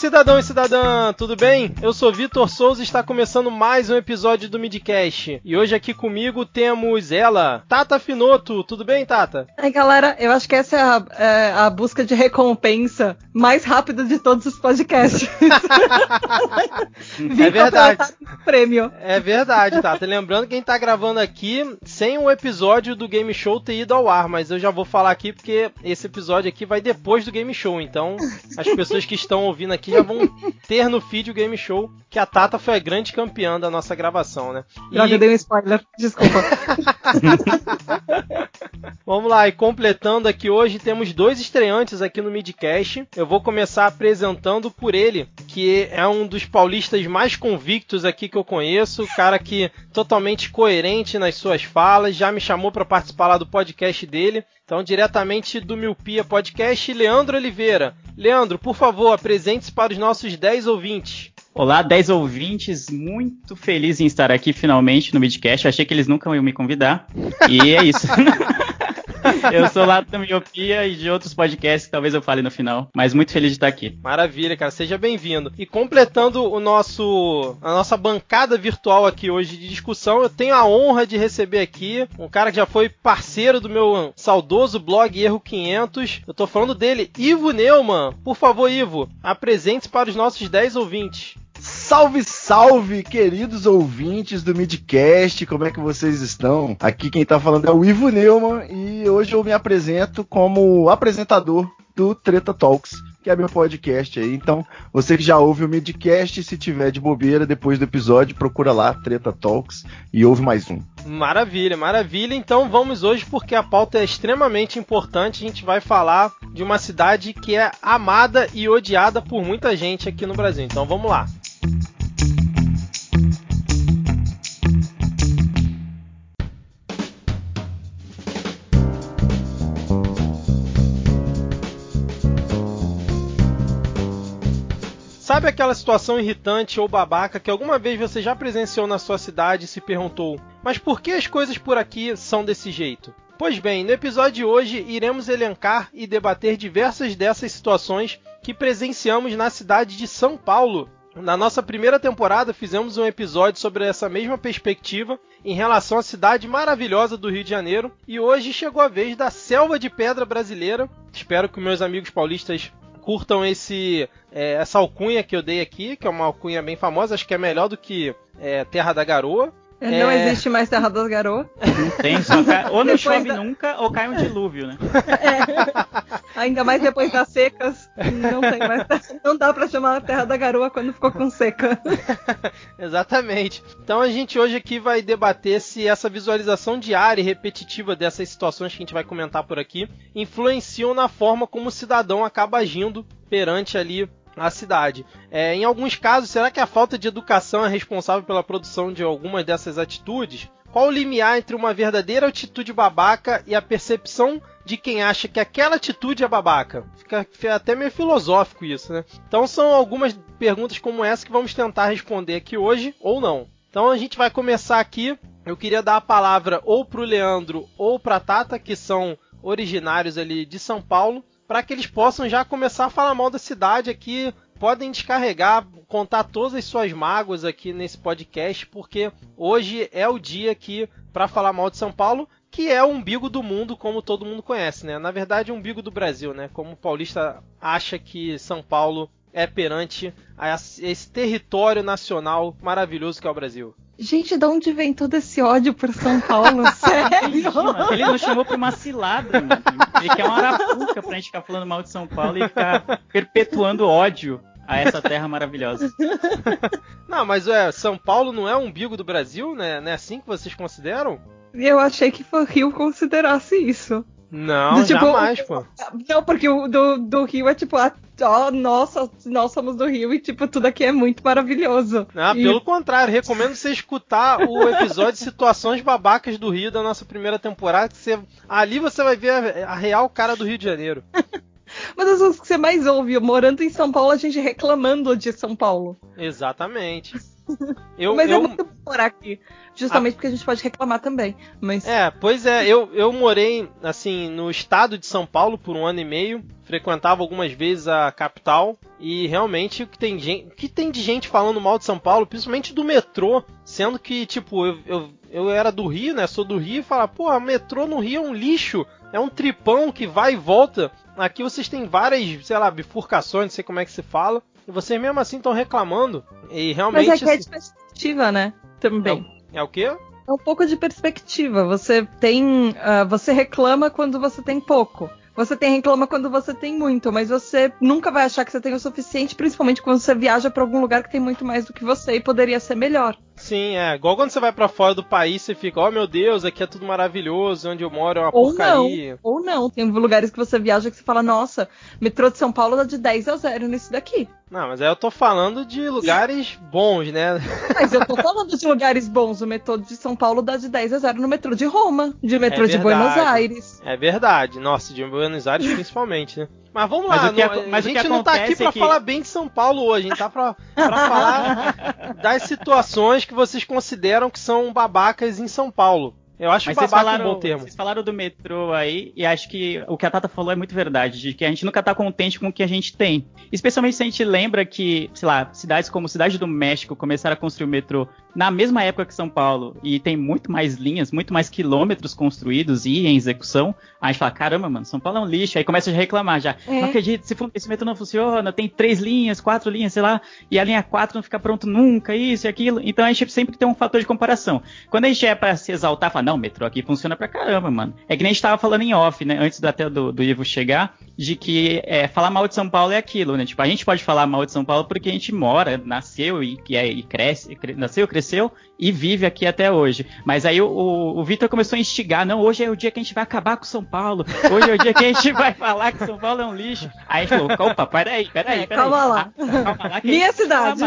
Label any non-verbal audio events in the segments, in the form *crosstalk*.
cidadão e cidadã, tudo bem? Eu sou Vitor Souza e está começando mais um episódio do Midcast. E hoje aqui comigo temos ela, Tata Finoto. Tudo bem, Tata? Ai, galera, eu acho que essa é a, é a busca de recompensa mais rápida de todos os podcasts. *laughs* *laughs* é verdade. Prêmio. É verdade, Tata. Lembrando que a gente tá gravando aqui sem o episódio do Game Show ter ido ao ar, mas eu já vou falar aqui porque esse episódio aqui vai depois do Game Show. Então, as pessoas que estão ouvindo aqui já vão ter no feed o Game Show que a Tata foi a grande campeã da nossa gravação, né? E... Droga, eu dei um spoiler, desculpa. *laughs* Vamos lá, e completando aqui hoje temos dois estreantes aqui no Midcast. Eu vou começar apresentando por ele, que é um dos paulistas mais convictos aqui que eu conheço, cara que totalmente coerente nas suas falas, já me chamou para participar lá do podcast dele. Então, diretamente do Milpia Podcast, Leandro Oliveira. Leandro, por favor, apresente-se para os nossos 10 ouvintes. Olá, 10 ouvintes, muito feliz em estar aqui finalmente no Midcast. Achei que eles nunca iam me convidar. E é isso. *laughs* *laughs* eu sou lá da Miopia e de outros podcasts que talvez eu fale no final, mas muito feliz de estar aqui. Maravilha, cara, seja bem-vindo. E completando o nosso a nossa bancada virtual aqui hoje de discussão, eu tenho a honra de receber aqui um cara que já foi parceiro do meu saudoso blog Erro 500. Eu tô falando dele, Ivo Neumann. Por favor, Ivo, apresente-se para os nossos 10 ouvintes. Salve, salve, queridos ouvintes do Midcast, como é que vocês estão? Aqui quem tá falando é o Ivo Neumann e hoje eu me apresento como apresentador do Treta Talks, que é meu podcast aí. Então, você que já ouve o Midcast, se tiver de bobeira depois do episódio, procura lá Treta Talks e ouve mais um. Maravilha, maravilha. Então vamos hoje porque a pauta é extremamente importante. A gente vai falar de uma cidade que é amada e odiada por muita gente aqui no Brasil. Então vamos lá. Sabe aquela situação irritante ou babaca que alguma vez você já presenciou na sua cidade e se perguntou: mas por que as coisas por aqui são desse jeito? Pois bem, no episódio de hoje iremos elencar e debater diversas dessas situações que presenciamos na cidade de São Paulo. Na nossa primeira temporada fizemos um episódio sobre essa mesma perspectiva em relação à cidade maravilhosa do Rio de Janeiro e hoje chegou a vez da selva de pedra brasileira. Espero que meus amigos paulistas curtam esse é, essa alcunha que eu dei aqui, que é uma alcunha bem famosa, acho que é melhor do que é, Terra da Garoa. Não é... existe mais Terra das Garoas. Não tem, só cai... ou não chove da... nunca ou cai um dilúvio, né? É. Ainda mais depois das secas, não tem mais. Não dá para chamar a Terra da Garoa quando ficou com seca. *laughs* Exatamente. Então a gente hoje aqui vai debater se essa visualização diária e repetitiva dessas situações que a gente vai comentar por aqui influenciam na forma como o cidadão acaba agindo perante ali a cidade. É, em alguns casos, será que a falta de educação é responsável pela produção de algumas dessas atitudes? Qual o limiar entre uma verdadeira atitude babaca e a percepção de quem acha que aquela atitude é babaca? Fica, até meio filosófico isso, né? Então são algumas perguntas como essa que vamos tentar responder aqui hoje ou não. Então a gente vai começar aqui. Eu queria dar a palavra ou para o Leandro ou para a Tata, que são originários ali de São Paulo, para que eles possam já começar a falar mal da cidade aqui. Podem descarregar, contar todas as suas mágoas aqui nesse podcast, porque hoje é o dia aqui para falar mal de São Paulo, que é o umbigo do mundo, como todo mundo conhece, né? Na verdade, é o umbigo do Brasil, né? Como o paulista acha que São Paulo é perante a esse território nacional maravilhoso que é o Brasil. Gente, de onde vem todo esse ódio por São Paulo? *laughs* Sério? Ele nos chamou pra uma cilada, mano. Ele quer uma arapuca pra gente ficar falando mal de São Paulo e ficar perpetuando ódio a essa terra maravilhosa. Não, mas é, São Paulo não é o umbigo do Brasil, né? Não é assim que vocês consideram? Eu achei que o Rio considerasse isso. Não, do, tipo, jamais, pô. Não, porque o do, do Rio é tipo, ah, oh, nossa, nós somos do Rio e tipo, tudo aqui é muito maravilhoso. Ah, e... pelo contrário, recomendo você escutar o *laughs* episódio Situações Babacas do Rio da nossa primeira temporada, que você, ali você vai ver a, a real cara do Rio de Janeiro. *laughs* Uma das coisas que você mais ouve, morando em São Paulo, a gente reclamando de São Paulo. Exatamente. *laughs* Eu, Mas é eu... é muito morar aqui. Justamente porque a gente pode reclamar também. Mas É, pois é, eu, eu morei, assim, no estado de São Paulo por um ano e meio, frequentava algumas vezes a capital, e realmente o que tem, gente, o que tem de gente falando mal de São Paulo, principalmente do metrô, sendo que, tipo, eu, eu, eu era do Rio, né, sou do Rio, e fala, pô, metrô no Rio é um lixo, é um tripão que vai e volta. Aqui vocês têm várias, sei lá, bifurcações, não sei como é que se fala, e vocês mesmo assim estão reclamando, e realmente... mas é que é assim, de perspectiva, né? Também. é o quê? É um pouco de perspectiva. Você tem. ah, você reclama quando você tem pouco. Você tem reclama quando você tem muito, mas você nunca vai achar que você tem o suficiente, principalmente quando você viaja para algum lugar que tem muito mais do que você e poderia ser melhor. Sim, é. Igual quando você vai pra fora do país, você fica, oh meu Deus, aqui é tudo maravilhoso, onde eu moro é uma Ou porcaria. não, ou não. Tem lugares que você viaja que você fala, nossa, metrô de São Paulo dá de 10 a 0 nesse daqui. Não, mas aí eu tô falando de lugares bons, né? *laughs* Mas eu tô falando de lugares bons. O metrô de São Paulo dá de 10 a 0 no metrô de Roma, de metrô de verdade. Buenos Aires. É verdade. Nossa, de Buenos Aires principalmente, né? Mas vamos lá, Mas que não- mas a gente não tá aqui pra é que- falar bem de São Paulo hoje, a gente tá pra, pra *laughs* falar das situações que vocês consideram que são babacas em São Paulo. Eu acho Mas vocês falaram, um bom termo. vocês falaram do metrô aí, e acho que o que a Tata falou é muito verdade, de que a gente nunca tá contente com o que a gente tem. Especialmente se a gente lembra que, sei lá, cidades como Cidade do México começaram a construir o metrô na mesma época que São Paulo, e tem muito mais linhas, muito mais quilômetros construídos e em execução, a gente fala, caramba, mano, São Paulo é um lixo, aí começa a reclamar já. É. Não acredito, esse, esse metrô não funciona, tem três linhas, quatro linhas, sei lá, e a linha 4 não fica pronto nunca, isso e aquilo. Então a gente sempre tem um fator de comparação. Quando a gente é pra se exaltar, fala, não, o metrô aqui funciona pra caramba, mano. É que nem a gente tava falando em off, né, antes do, até do, do Ivo chegar, de que é, falar mal de São Paulo é aquilo, né? Tipo, a gente pode falar mal de São Paulo porque a gente mora, nasceu e, e, é- e cresce, cre- nasceu, cresceu e vive aqui até hoje. Mas aí o, o, o Vitor começou a instigar, não, hoje é o dia que a gente vai acabar com São Paulo, hoje é o dia que a gente *laughs* vai falar que São Paulo é um lixo. Aí a gente falou, opa, peraí, peraí, É, peraí. calma lá. Ah, calma lá que a Minha cidade.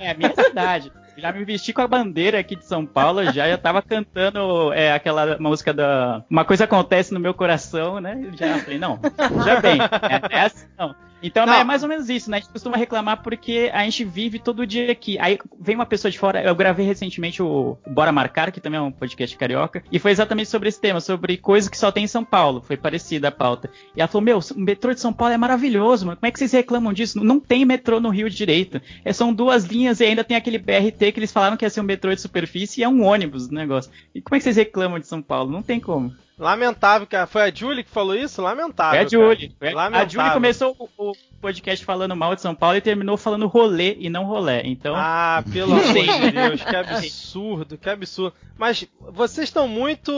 É, minha cidade. Já me vesti com a bandeira aqui de São Paulo, já, já tava cantando é, aquela música da Uma Coisa Acontece no Meu Coração, né? Já falei, não, já bem, é, é assim não. Então Não. é mais ou menos isso, né? A gente costuma reclamar porque a gente vive todo dia aqui. Aí vem uma pessoa de fora, eu gravei recentemente o Bora Marcar, que também é um podcast carioca, e foi exatamente sobre esse tema, sobre coisas que só tem em São Paulo. Foi parecida a pauta. E ela falou: Meu, o metrô de São Paulo é maravilhoso, mano. Como é que vocês reclamam disso? Não tem metrô no Rio direito. É, são duas linhas e ainda tem aquele BRT que eles falaram que ia ser um metrô de superfície e é um ônibus o negócio. E como é que vocês reclamam de São Paulo? Não tem como. Lamentável, cara. Foi a Julie que falou isso? Lamentável. Foi a Julie. cara. Foi a- Lamentável. Julie começou o, o podcast falando mal de São Paulo e terminou falando rolê e não rolé. Então, Ah, pelo amor de Deus, que absurdo, que absurdo. Mas vocês estão muito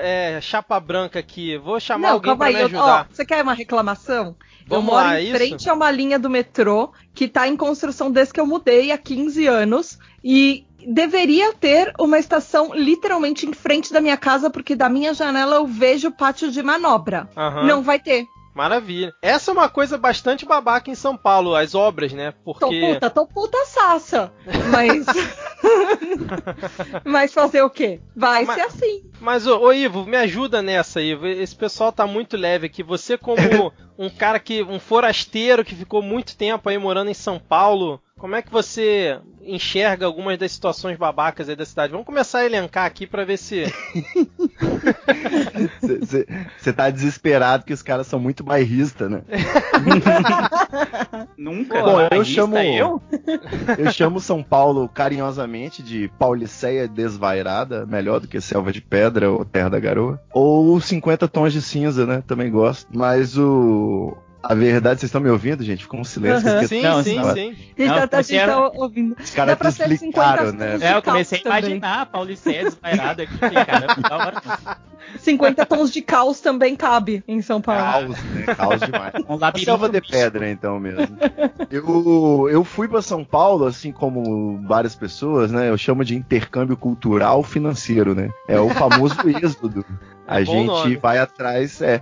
é, chapa branca aqui. Vou chamar Não, alguém pra aí. me eu- ajudar. ó, você quer uma reclamação? eu Vamos moro lá, em isso? frente a uma linha do metrô que tá em construção desde que eu mudei há 15 anos e deveria ter uma estação literalmente em frente da minha casa porque da minha janela eu vejo o pátio de manobra. Aham. Não vai ter. Maravilha. Essa é uma coisa bastante babaca em São Paulo, as obras, né? Tô Porque. puta, tô puta saça. Mas. *laughs* Mas fazer o quê? Vai Mas- ser assim. Mas, ô, ô, Ivo, me ajuda nessa, Ivo. Esse pessoal tá muito leve aqui. Você, como *laughs* um cara que. um forasteiro que ficou muito tempo aí morando em São Paulo, como é que você enxerga algumas das situações babacas aí da cidade? Vamos começar a elencar aqui pra ver se. *laughs* Você tá desesperado que os caras são muito bairristas, né? *laughs* nunca. Bom, eu chamo- Eu? Eu chamo São Paulo carinhosamente de Pauliceia desvairada, melhor do que Selva de Pedra ou Terra da Garoa. Ou 50 Tons de Cinza, né? Também gosto. Mas o. A verdade, vocês estão me ouvindo, gente? Ficou um silêncio. Porque Sim, Não, sim, não. sim. A gente Não, tá, a gente a- tá ouvindo. Os caras te ser 50 explicaram, né? tons É, eu de comecei a caos também. imaginar a Paulicéia desvairada aqui. Caramba, da hora. 50 tons de caos também cabe em São Paulo. Caos, né? Caos demais. Um labirinto selva de pedra, então mesmo. Eu, eu fui para São Paulo, assim como várias pessoas, né? Eu chamo de intercâmbio cultural financeiro, né? É o famoso *laughs* êxodo. A É bom gente nome. vai atrás. É,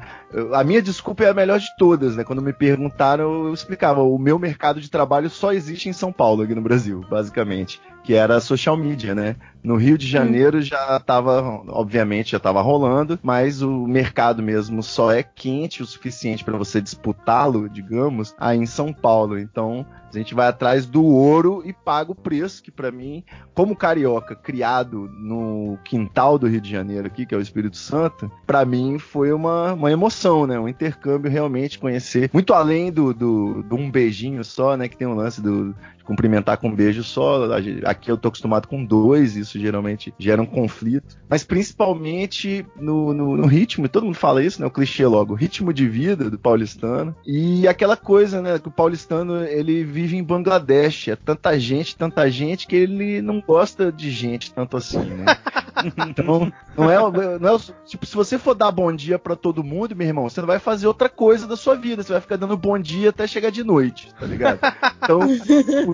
a minha desculpa é a melhor de todas, né? Quando me perguntaram, eu explicava: o meu mercado de trabalho só existe em São Paulo, aqui no Brasil, basicamente. que era a social media, né? No Rio de Janeiro hum. já estava, obviamente, já estava rolando, mas o mercado mesmo só é quente o suficiente para você disputá-lo, digamos, aí em São Paulo. Então, a gente vai atrás do ouro e paga o preço, que para mim, como carioca, criado no quintal do Rio de Janeiro aqui, que é o Espírito Santo, para mim foi uma, uma emoção, né? Um intercâmbio realmente conhecer, muito além do, do, do um beijinho só, né? Que tem um lance do cumprimentar com um beijo só. Aqui eu tô acostumado com dois, isso geralmente gera um conflito. Mas principalmente no, no, no ritmo, todo mundo fala isso, né? O clichê logo, o ritmo de vida do paulistano. E aquela coisa, né? Que o paulistano ele vive em Bangladesh. É tanta gente, tanta gente que ele não gosta de gente tanto assim, né? *laughs* Então, não é, não é tipo, se você for dar bom dia para todo mundo, meu irmão, você não vai fazer outra coisa da sua vida. Você vai ficar dando bom dia até chegar de noite, tá ligado? Então,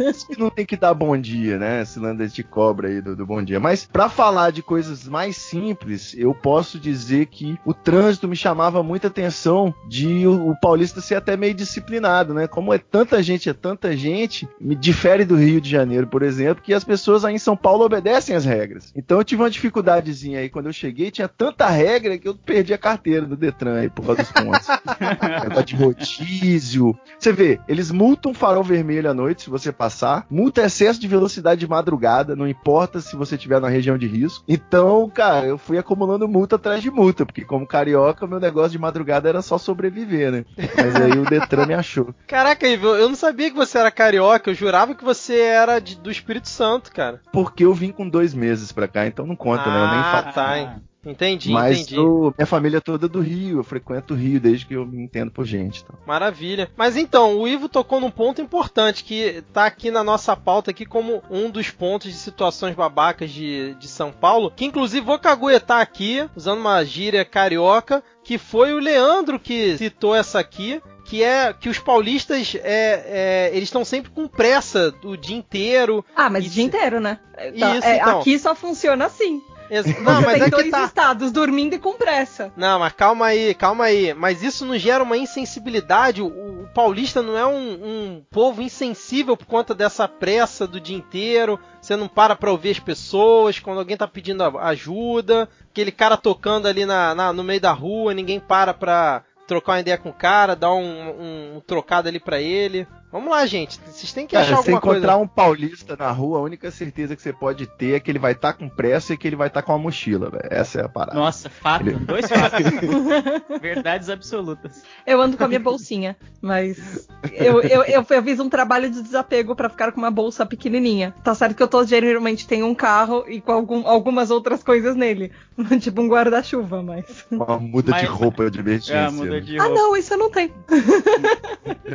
isso que não tem que dar bom dia, né? Esse landa de cobra aí do, do bom dia. Mas para falar de coisas mais simples, eu posso dizer que o trânsito me chamava muita atenção de o, o paulista ser até meio disciplinado, né? Como é tanta gente, é tanta gente, me difere do Rio de Janeiro, por exemplo, que as pessoas aí em São Paulo obedecem as regras. Então eu tive uma dificuldadezinha aí quando eu cheguei, tinha tanta regra que eu perdi a carteira do Detran aí por causa dos pontos. *laughs* De rodízio. Você vê, eles multam farol vermelho à noite se você passar passar. Multa é excesso de velocidade de madrugada, não importa se você estiver na região de risco. Então, cara, eu fui acumulando multa atrás de multa, porque como carioca, meu negócio de madrugada era só sobreviver, né? Mas aí o Detran me achou. *laughs* Caraca, Ivo, eu não sabia que você era carioca, eu jurava que você era de, do Espírito Santo, cara. Porque eu vim com dois meses pra cá, então não conta, ah, né? Eu nem falo. Tá, hein? Entendi, Mas entendi. Eu, minha família é toda do Rio, eu frequento o Rio desde que eu me entendo por gente. Então. Maravilha. Mas então, o Ivo tocou num ponto importante que tá aqui na nossa pauta aqui como um dos pontos de situações babacas de, de São Paulo, que inclusive vou caguetar aqui, usando uma gíria carioca, que foi o Leandro que citou essa aqui, que é que os paulistas é, é eles estão sempre com pressa o dia inteiro. Ah, mas o dia inteiro, né? Isso, é, então. Aqui só funciona assim. *laughs* Não, mas tem é dois tá. estados, dormindo e com pressa. Não, mas calma aí, calma aí. Mas isso não gera uma insensibilidade. O, o paulista não é um, um, povo insensível por conta dessa pressa do dia inteiro. Você não para pra ouvir as pessoas quando alguém tá pedindo ajuda. Aquele cara tocando ali na, na no meio da rua, ninguém para pra trocar uma ideia com o cara, dar um, um, um trocado ali para ele. Vamos lá, gente. Vocês têm que Cara, achar alguma coisa. Se encontrar um paulista na rua, a única certeza que você pode ter é que ele vai estar tá com pressa e que ele vai estar tá com uma mochila, velho. Essa é a parada. Nossa, fato. Ele... Dois *laughs* fatos. *laughs* Verdades absolutas. Eu ando com a minha bolsinha, mas eu, eu, eu, eu fiz um trabalho de desapego para ficar com uma bolsa pequenininha. Tá certo que eu tô geralmente tenho um carro e com algum, algumas outras coisas nele. *laughs* tipo um guarda-chuva, mas. Uma muda mas, de roupa de emergência. É, muda de roupa. Ah, não, isso eu não tenho.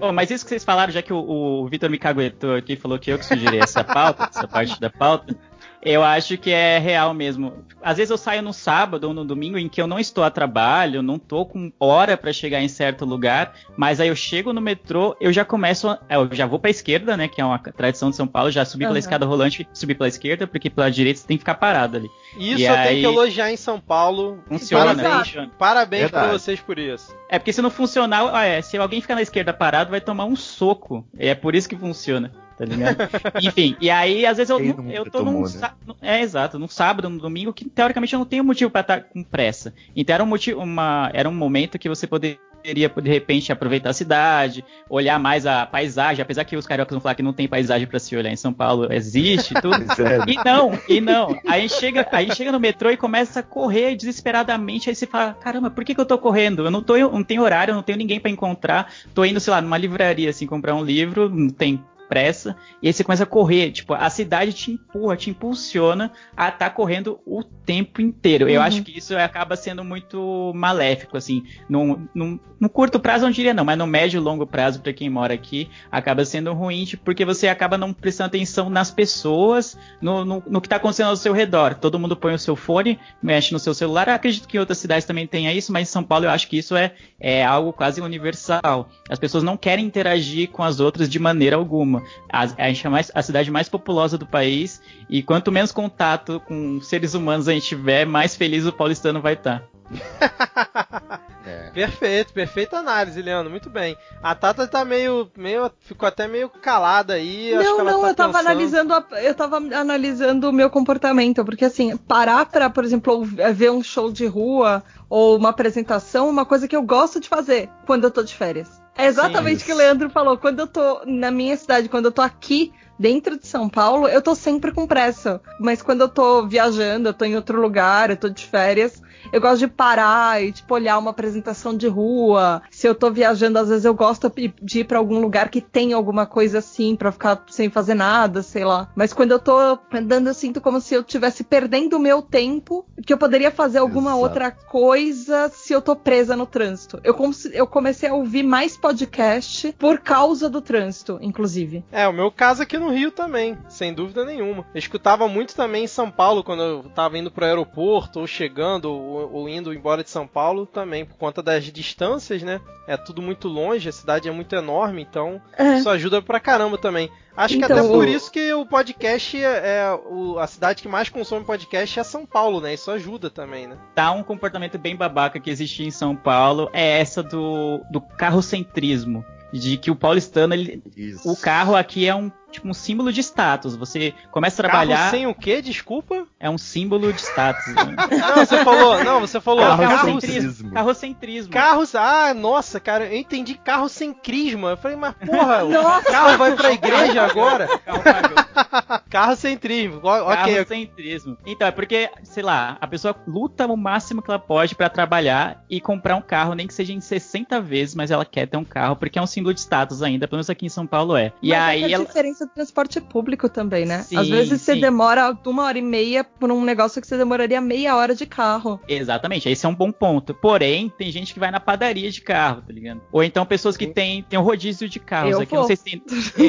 oh, mas isso que vocês falaram já já que o, o Vitor me caguetou aqui falou que eu que sugeri essa pauta, essa parte da pauta, eu acho que é real mesmo. Às vezes eu saio no sábado ou no domingo em que eu não estou a trabalho, não tô com hora para chegar em certo lugar, mas aí eu chego no metrô, eu já começo, a, eu já vou para esquerda, né, que é uma tradição de São Paulo, já subi uhum. pela escada rolante, subi pela esquerda, porque pela direita você tem que ficar parado ali. Isso e eu aí... tenho que elogiar em São Paulo. Funciona, Parabéns, né? Parabéns para vocês por isso. É porque se não funcionar, ah, é, se alguém ficar na esquerda parado, vai tomar um soco. E é por isso que funciona tá ligado? Enfim, e aí às vezes eu, eu tô tomou, num. Né? É, exato, num sábado, num domingo, que teoricamente eu não tenho motivo para estar com pressa. Então era um motivo, uma, era um momento que você poderia de repente aproveitar a cidade, olhar mais a paisagem, apesar que os cariocas vão falar que não tem paisagem para se olhar em São Paulo, existe tudo. *laughs* e não, e não. Aí chega, aí chega no metrô e começa a correr desesperadamente, aí você fala, caramba, por que, que eu tô correndo? Eu não tô, não tenho horário, não tenho ninguém para encontrar, tô indo, sei lá, numa livraria assim comprar um livro, não tem pressa, e aí você começa a correr. Tipo, a cidade te empurra, te impulsiona a estar tá correndo o tempo inteiro. Uhum. Eu acho que isso acaba sendo muito maléfico, assim. No, no, no, curto prazo, não diria não, mas no médio e longo prazo, para quem mora aqui, acaba sendo ruim, tipo, porque você acaba não prestando atenção nas pessoas, no, no, no que está acontecendo ao seu redor. Todo mundo põe o seu fone, mexe no seu celular. Eu acredito que em outras cidades também tenha isso, mas em São Paulo eu acho que isso é, é algo quase universal. As pessoas não querem interagir com as outras de maneira alguma. A, a gente é mais, a cidade mais populosa do país e quanto menos contato com seres humanos a gente tiver, mais feliz o paulistano vai estar. Tá. *laughs* é. Perfeito, perfeita análise, Leandro, muito bem. A Tata tá meio, meio ficou até meio calada aí. Não, não, tá eu tava pensando... analisando, a, eu tava analisando o meu comportamento, porque assim, parar pra, por exemplo, ver um show de rua ou uma apresentação, uma coisa que eu gosto de fazer quando eu tô de férias. É exatamente o que o Leandro falou. Quando eu tô na minha cidade, quando eu tô aqui dentro de São Paulo, eu tô sempre com pressa. Mas quando eu tô viajando, eu tô em outro lugar, eu tô de férias, eu gosto de parar e, tipo, olhar uma apresentação de rua. Se eu tô viajando, às vezes eu gosto de ir pra algum lugar que tem alguma coisa assim, pra ficar sem fazer nada, sei lá. Mas quando eu tô andando, eu sinto como se eu estivesse perdendo o meu tempo, que eu poderia fazer alguma Exato. outra coisa se eu tô presa no trânsito. Eu, eu comecei a ouvir mais podcast por causa do trânsito, inclusive. É, o meu caso aqui no Rio também, sem dúvida nenhuma. Eu escutava muito também em São Paulo, quando eu tava indo pro aeroporto, ou chegando, ou, ou indo embora de São Paulo também, por conta das distâncias, né? É tudo muito longe, a cidade é muito enorme, então É. isso ajuda pra caramba também. Acho que Então, até por isso que o podcast é, é o- a cidade que mais consome podcast é São Paulo, né? Isso ajuda também, né? Tá um comportamento bem babaca que existe em São Paulo, é essa do, do carrocentrismo. De que o paulistano, ele, Isso. o carro aqui é um, tipo, um símbolo de status. Você começa a trabalhar, Carro sem o quê? Desculpa? é um símbolo de status. *laughs* né? Não, você falou, não, você falou Carro carros, sem carrocentrismo. Carrocentrismo. Carrocentrismo. carros, ah, nossa, cara, eu entendi carro sem crisma. Eu falei, mas porra, *laughs* o carro vai pra igreja agora? *laughs* Carro pagou. Carro sem trismo. Carrocentrismo. Então, é porque, sei lá, a pessoa luta o máximo que ela pode pra trabalhar e comprar um carro, nem que seja em 60 vezes, mas ela quer ter um carro, porque é um símbolo de status ainda, pelo menos aqui em São Paulo é. E Mas é aí que a ela. Do transporte público também, né? Sim, Às vezes você sim. demora uma hora e meia por um negócio que você demoraria meia hora de carro. Exatamente, esse é um bom ponto. Porém, tem gente que vai na padaria de carro, tá ligado? Ou então pessoas que têm tem um rodízio de carros. Eu aqui não vou. sei se tem.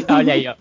Olha aí, ó.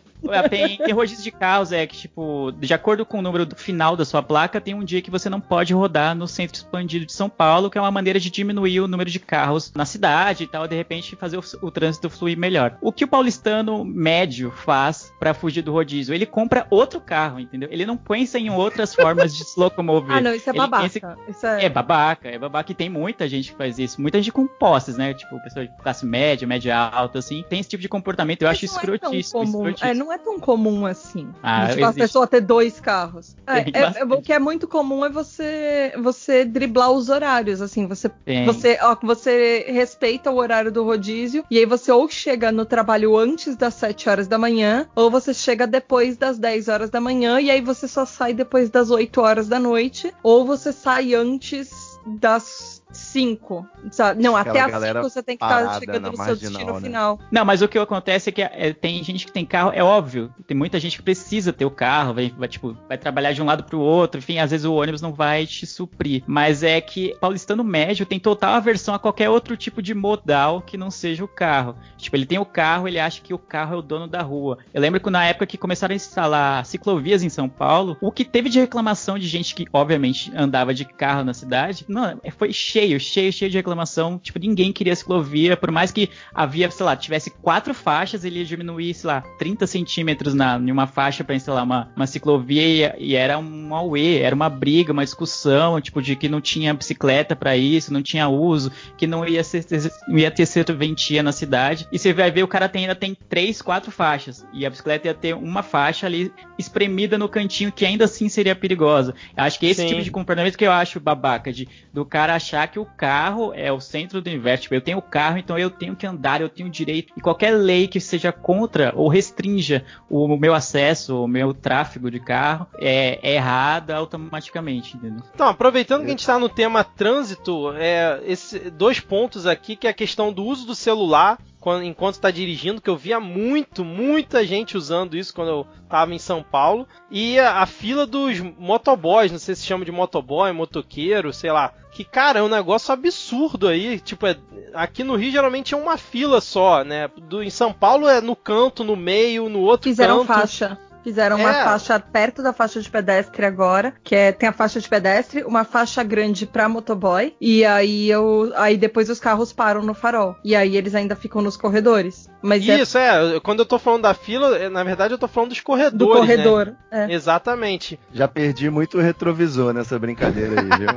Tem, tem de carros, é que, tipo, de acordo com o número do final da sua placa, tem um dia que você não pode rodar no centro expandido de São Paulo, que é uma maneira de diminuir o número de carros na cidade e tal, de repente fazer o, o trânsito fluir melhor. O que o paulistano médio faz pra fugir do rodízio? Ele compra outro carro, entendeu? Ele não pensa em outras formas de se locomover. *laughs* Ah, não, isso é Ele babaca. pensa Isso é... é babaca, é babaca e tem muita gente que faz isso. Muita gente com posses, né? Tipo, pessoa de classe média, média alta, assim. Tem esse tipo de comportamento. Eu Mas acho é escrotíssimo. escrotíssimo. É, não é tão comum assim. Ah, tipo, a pessoa ter dois carros. É, é- é- o que é muito comum é você você driblar os horários, assim, você Tem. você ó, você respeita o horário do rodízio e aí você ou chega no trabalho antes das 7 horas da manhã, ou você chega depois das 10 horas da manhã e aí você só sai depois das 8 horas da noite, ou você sai antes das 5. Sabe? Não, Aquela até as galera 5 você tem que estar chegando na no seu marginal, destino né? final. Não, mas o que acontece é que é, tem gente que tem carro, é óbvio. Tem muita gente que precisa ter o carro, vai, vai, tipo, vai trabalhar de um lado pro outro, enfim, às vezes o ônibus não vai te suprir. Mas é que paulistano médio tem total aversão a qualquer outro tipo de modal que não seja o carro. Tipo, ele tem o carro, ele acha que o carro é o dono da rua. Eu lembro que na época que começaram a instalar ciclovias em São Paulo, o que teve de reclamação de gente que, obviamente, andava de carro na cidade, não, foi cheio, cheio, cheio de reclamação. Tipo, ninguém queria ciclovia, por mais que havia, sei lá, tivesse quatro faixas, ele ia diminuir, sei lá, 30 centímetros na, em uma faixa para instalar uma, uma ciclovia e, e era um auê, era uma briga, uma discussão, tipo, de que não tinha bicicleta para isso, não tinha uso, que não ia, ser, não ia ter serventia na cidade. E você vai ver, o cara tem, ainda tem três, quatro faixas. E a bicicleta ia ter uma faixa ali espremida no cantinho, que ainda assim seria perigosa. Eu acho que esse Sim. tipo de comportamento que eu acho babaca, de, do cara achar que o carro é o centro do universo. Tipo, eu tenho o carro, então eu tenho que andar, eu tenho direito. E qualquer lei que seja contra ou restrinja o meu acesso, o meu tráfego de carro, é, é errada automaticamente, entendeu? Então, aproveitando que a gente está no tema trânsito, é, esse, dois pontos aqui, que é a questão do uso do celular enquanto está dirigindo, que eu via muito, muita gente usando isso quando eu estava em São Paulo, e a, a fila dos motoboys, não sei se chama de motoboy, motoqueiro, sei lá, que, cara, é um negócio absurdo aí. Tipo, é, aqui no Rio geralmente é uma fila só, né? Do, em São Paulo é no canto, no meio, no outro Fizeram canto. faixa. Fizeram uma É. faixa perto da faixa de pedestre agora, que é tem a faixa de pedestre, uma faixa grande pra motoboy, e aí eu aí depois os carros param no farol. E aí eles ainda ficam nos corredores. Mas é Isso, é. Quando eu tô falando da fila, é, na verdade eu tô falando dos corredores. do né? corredor. É. Exatamente. Já perdi muito retrovisor nessa brincadeira aí, viu?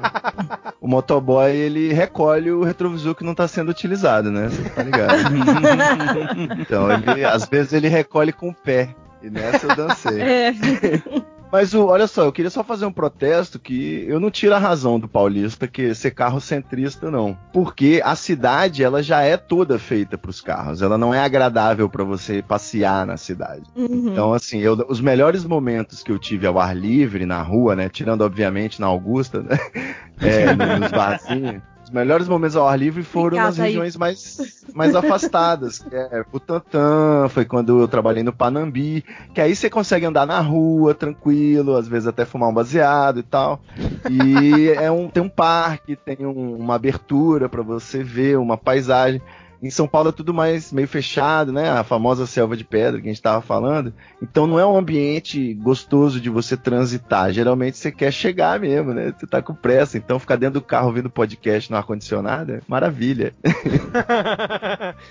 o motoboy, ele recolhe o retrovisor que não tá sendo utilizado, né? Você tá ligado? *laughs* então, ele, às vezes ele recolhe com o pé. E nessa eu dancei. *laughs* É. Mas o, olha só, eu queria só fazer um protesto que eu não tiro a razão do paulista que ser carro centrista não, porque a cidade ela já é toda feita para os carros, ela não é agradável para você passear na cidade. Uhum. Então assim, eu- os melhores momentos que eu tive ao ar livre na rua, né, tirando obviamente na Augusta, né, *laughs* é, no- nos barzinhos. Melhores momentos ao ar livre foram nas aí. regiões mais, mais afastadas, que é Butantã, foi quando eu trabalhei no Panambi, que aí você consegue andar na rua tranquilo, às vezes até fumar um baseado e tal. E *laughs* é um, tem um parque, tem um- uma abertura para você ver uma paisagem. Em São Paulo é tudo mais meio fechado, né? A famosa selva de pedra que a gente estava falando. Então não é um ambiente gostoso de você transitar. Geralmente você quer chegar mesmo, né? Você tá com pressa. Então ficar dentro do carro ouvindo podcast no ar-condicionado é maravilha. *laughs*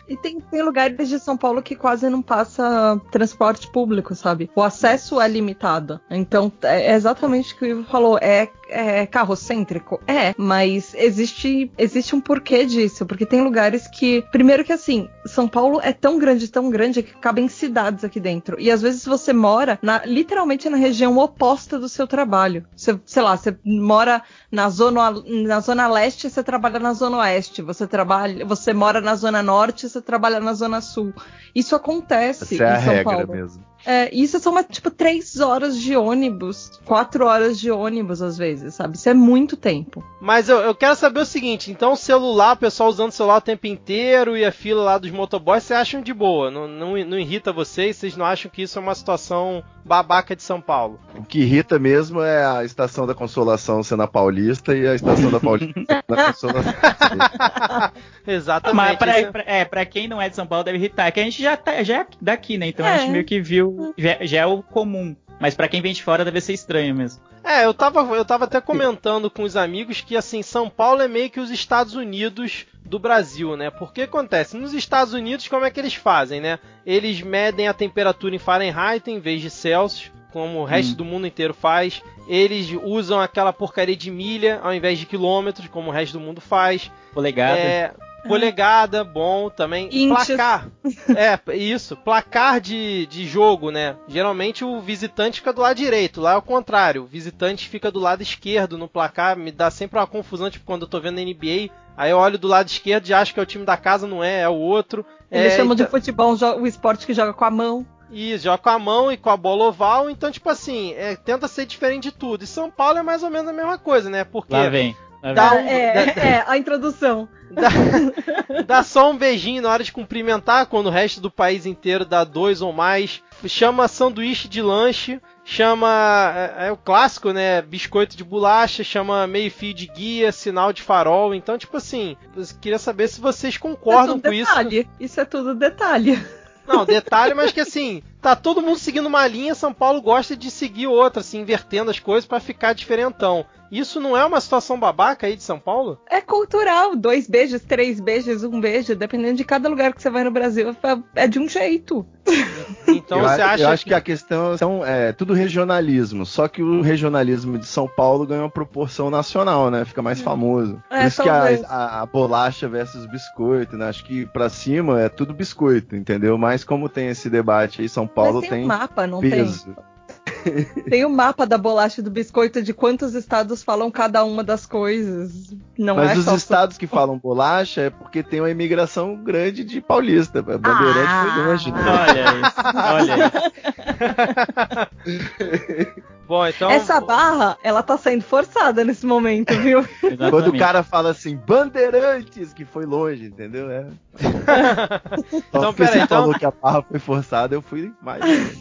E tem, tem lugares de São Paulo que quase não passa transporte público, sabe? O acesso é limitado. Então, é exatamente o que o Ivo falou. É, é carrocêntrico? É, mas existe, existe um porquê disso. Porque tem lugares que. Primeiro que assim, São Paulo é tão grande, tão grande, que cabem cidades aqui dentro. E às vezes você mora na- literalmente na região oposta do seu trabalho. Você, sei lá, você mora na zona, na zona leste, você trabalha na zona oeste. Você trabalha, você mora na zona norte, você trabalha na zona sul. Isso acontece Essa é a regra Paulo. mesmo. É, isso são uma, tipo três horas de ônibus, quatro horas de ônibus às vezes, sabe? Isso é muito tempo. Mas eu, eu quero saber o seguinte: então, celular, o pessoal usando celular o tempo inteiro e a fila lá dos motoboys, vocês acham de boa? Não, não, não irrita vocês? Vocês não acham que isso é uma situação babaca de São Paulo? O que irrita mesmo é a estação da Consolação ser na Paulista e a estação da Paulista na Consolação. *laughs* Exatamente. Mas pra, isso é- pra- é, pra quem não é de São Paulo deve irritar, que a gente já, tá, já é daqui, né? Então a É. gente meio que viu, já, já é o comum. Mas pra quem vem de fora deve ser estranho mesmo. É, eu tava, eu tava até comentando com os amigos que, assim, São Paulo é meio que os Estados Unidos do Brasil, né? Porque acontece, nos Estados Unidos, como é que eles fazem, né? Eles medem a temperatura em Fahrenheit em vez de Celsius, como o resto Hum. do mundo inteiro faz. Eles usam aquela porcaria de milha ao invés de quilômetros, como o resto do mundo faz. Polegada. É, polegada, bom também. Inches. Placar. É, isso. Placar de, de jogo, né? Geralmente o visitante fica do lado direito. Lá é o contrário. O visitante fica do lado esquerdo no placar. Me dá sempre uma confusão, tipo, quando eu tô vendo a NBA. Aí eu olho do lado esquerdo e acho que é o time da casa, não é, é o outro. Eles é, chamam então- de futebol jo- o esporte que joga com a mão. e joga com a mão e com a bola oval, então, tipo assim, é, tenta ser diferente de tudo. E São Paulo é mais ou menos a mesma coisa, né? Porque Lá vem. Lá Dá um- é, da- é, a introdução. *laughs* Dá, dá só um beijinho na hora de cumprimentar, quando o resto do país inteiro dá dois ou mais. Chama sanduíche de lanche, chama. É, é o clássico, né? Biscoito de bolacha, chama meio-fio de guia, sinal de farol. Então, tipo assim, eu queria saber se vocês concordam isso é com tudo isso. detalhe. Isso é tudo detalhe. Não, *laughs* detalhe, mas que assim, tá todo mundo seguindo uma linha, São Paulo gosta de seguir outra, assim, invertendo as coisas pra ficar diferentão. Isso não é uma situação babaca aí de São Paulo? É cultural. Dois beijos, três beijos, um beijo. Dependendo de cada lugar que você vai no Brasil, é- de um jeito. *laughs* Então eu, você acha eu acho que... a questão são, é tudo regionalismo, só que o regionalismo de São Paulo ganha uma proporção nacional, né? Fica mais famoso. Por É, isso que a, a- a bolacha versus biscoito, né? Acho que pra cima é tudo biscoito, entendeu? Mas como tem esse debate aí, São Paulo Mas tem, tem um mapa, não peso. tem? *laughs* Tem o mapa da bolacha e do biscoito de quantos estados falam cada uma das coisas. Não Mas é os só estados que falam bolacha é porque tem uma imigração grande de paulista. A Bandeirante Ah. foi longe, né? Olha isso. Olha isso. *laughs* Bom, então. Essa barra, ela tá sendo forçada nesse momento, viu? Exatamente. Quando o cara fala assim, Bandeirantes, que foi longe, entendeu? É. Então, peraí, você então- falou que a barra foi forçada, eu fui mais. longe.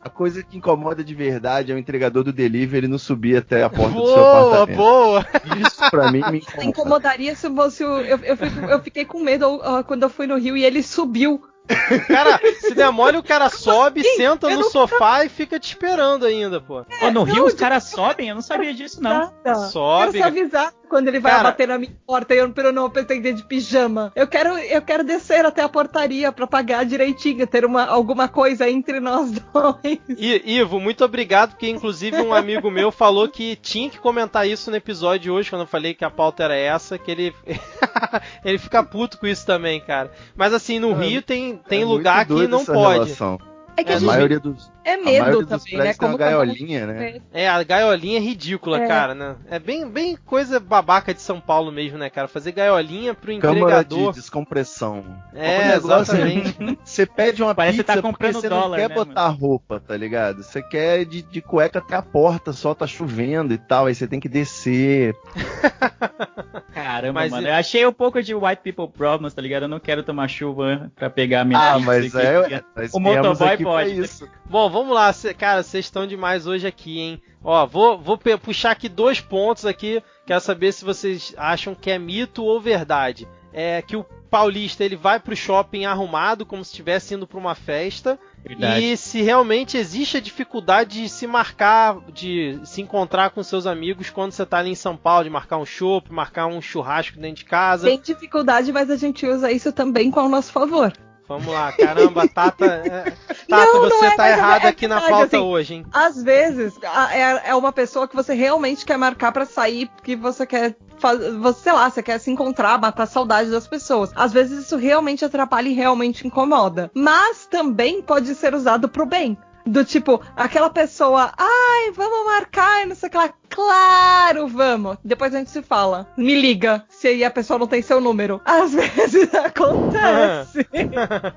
a *laughs* coisa que incomoda de verdade é o entregador do delivery não subir até a porta do seu Boa, apartamento. boa! Isso pra mim me incomoda. Incomodaria se fosse o. Eu, eu, fico- eu fiquei com medo ah, quando eu fui no Rio e ele subiu Cara, se der mole, o cara sobe, Sim, senta eu no não- sofá e fica te esperando ainda, pô. Pô, no Rio não, os de- caras sobem? Eu não sabia disso, não. Nada. Sobe. Quero só avisar quando ele vai Cara- bater na minha porta e eu, eu não pretender de pijama. Eu quero, eu quero descer até a portaria pra pagar direitinho, ter uma, alguma coisa entre nós *laughs* dois. I- Ivo, muito obrigado, porque inclusive um amigo meu falou que tinha que comentar isso no episódio de hoje, quando eu falei que a pauta era essa, que ele *laughs* ele fica puto com isso também, cara. Mas assim, no É, Rio tem, tem É lugar que não pode. relação. É que É, a A gente maioria dos, é a medo também, né? prédios tem uma cada um- gaiolinha, né? É, a gaiolinha é ridícula, É. cara, né? É bem, bem coisa babaca de São Paulo mesmo, né, cara? Fazer gaiolinha pro Câmara empregador. de descompressão. É, exatamente. Você pede uma Parece que pizza tá porque comprando você dólar, não quer né, botar roupa, tá ligado? Você quer de, de cueca até a porta, só tá chovendo e tal, aí você tem que descer. *laughs* Caramba, Mas mano. e- Eu achei um pouco de white people problems, tá ligado? Eu não quero tomar chuva pra pegar a minha Ah, mas aqui. é, nós O motoboy pode, né? isso. Bom, vamos lá, cara, vocês estão demais hoje aqui, hein? Ó, vou, vou puxar aqui dois pontos aqui, quero saber se vocês acham que é mito ou verdade. É que o paulista ele vai pro shopping arrumado como se estivesse indo pra uma festa Verdade. e se realmente existe a dificuldade de se marcar, de se encontrar com seus amigos quando você tá ali em São Paulo, de marcar um chopp, marcar um churrasco dentro de casa. Tem dificuldade, mas a gente usa isso também com o nosso favor. Vamos lá, caramba, Tata, é, Tata, Não, não você é, tá mas é- aqui na pauta assim, hoje, hein? Às vezes, é, é uma pessoa que você realmente quer marcar pra sair, porque você quer fazer, você, sei lá, você quer se encontrar, matar a saudade das pessoas. Às vezes isso realmente atrapalha e realmente incomoda. Mas também pode ser usado pro bem. Do tipo, aquela pessoa, ai, vamos marcar e não sei o que lá. Claro, vamos. Depois a gente se fala. Me liga se aí a pessoa não tem seu número. Às *laughs* vezes acontece. *laughs*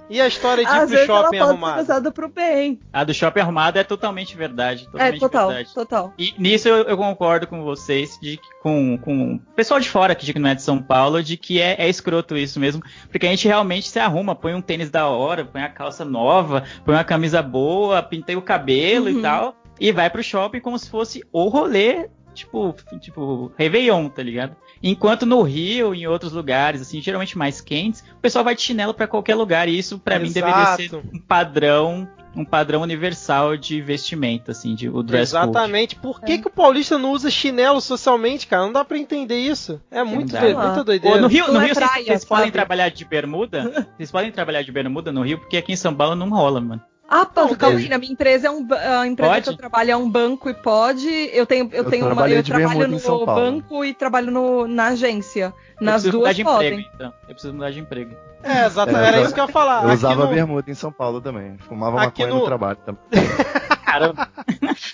E a história de ir Às pro vezes ela shopping pode ser arrumado? usada pro bem. A do shopping arrumado é totalmente verdade. É, Totalmente total, verdade. total. E nisso eu, eu concordo com vocês, de com, com o pessoal de fora que não é de São Paulo, de que é, é escroto isso mesmo, porque a gente realmente se arruma, põe um tênis da hora, põe a calça nova, põe uma camisa boa, pintei o cabelo Uhum. e tal, e vai pro shopping como se fosse o rolê, tipo, tipo, Réveillon, tá ligado? Enquanto no Rio, em outros lugares, assim, geralmente mais quentes, o pessoal vai de chinelo pra qualquer lugar, e isso pra mim deveria ser um padrão, um padrão universal de vestimenta, assim, de o dress code. Exatamente. Por que, É. que o paulista não usa chinelo socialmente, cara? Não dá pra entender isso. É muito doido, muita doideira. Ô, no Rio, no é Rio vocês- praia, vocês, podem sabe? trabalhar de bermuda? Vocês podem trabalhar de bermuda no Rio, porque aqui em São Paulo não rola, mano. Ah, Não, calma aí, na minha empresa é um a empresa Pode? que eu trabalho é um banco e pode. Eu tenho eu, Eu tenho uma eu trabalho no Paulo. banco e trabalho no, na agência. Eu Nas duas de podem. emprego, então. Eu preciso mudar de emprego. É, exato. É, Era isso que eu ia falar. Eu Aqui usava no- bermuda em São Paulo também. Fumava Aqui maconha no- no trabalho também. *laughs* Caramba,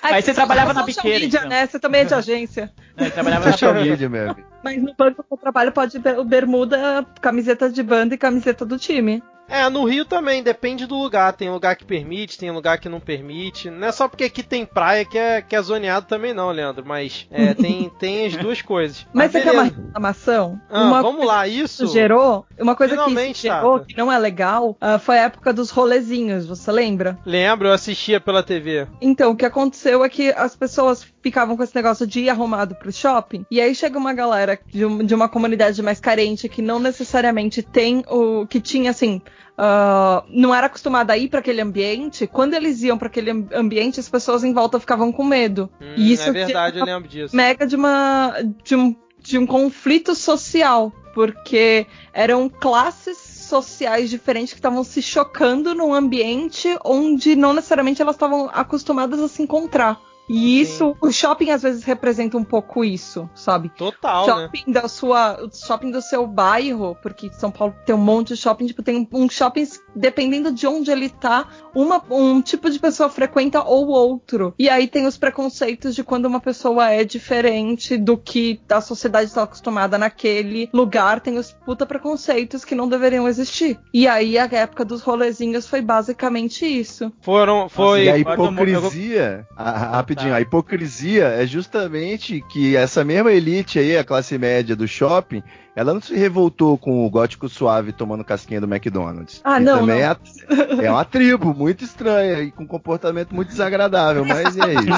Aí Mas você trabalhava na biqueira, media, então. né? Você também é de *laughs* agência. eu trabalhava na Social família. media, meu amigo. Mas no banco que eu trabalho pode bermuda, camiseta de banda e camiseta do time. É, no Rio também, depende do lugar. Tem lugar que permite, tem lugar que não permite. Não é só porque aqui tem praia que é, que é zoneado também, não, Leandro. Mas é, *laughs* tem, tem as duas coisas. Mas você quer uma reclamação? Ah, uma vamos lá, isso. gerou, uma coisa que Finalmente, isso gerou, Tata. que não é legal, ah, foi a época dos rolezinhos, você lembra? Lembro, eu assistia pela TV. Então, o que aconteceu é que as pessoas ficavam com esse negócio de ir arrumado pro shopping, e aí chega uma galera de, um- de uma comunidade mais carente que não necessariamente tem o. que tinha assim. Ah, não era acostumada a ir para aquele ambiente, quando eles iam para aquele am- ambiente, as pessoas em volta ficavam com medo. Hum, e isso é verdade, eu gera lembro disso. mega de uma de um, de um conflito social, porque eram classes sociais diferentes que estavam se chocando num ambiente onde não necessariamente elas estavam acostumadas a se encontrar. E isso, o shopping às vezes representa um pouco isso, sabe? Total, né? shopping da sua, o shopping do seu bairro, porque São Paulo tem um monte de shopping, tipo, tem um shopping, dependendo de onde ele tá, uma, um tipo de pessoa frequenta ou outro. E aí tem os preconceitos de quando uma pessoa é diferente do que a sociedade está acostumada naquele lugar, tem os puta preconceitos que não deveriam existir. E aí a época dos rolezinhos foi basicamente isso. Foram, foi. E a hipocrisia, a- a- rapidinho, rapidinho. A hipocrisia é justamente que essa mesma elite aí, a classe média do shopping, ela não se revoltou com o gótico suave tomando casquinha do McDonald's. Ah, E não, também não. É, é uma tribo muito estranha e com comportamento muito desagradável. Mas e aí? *laughs*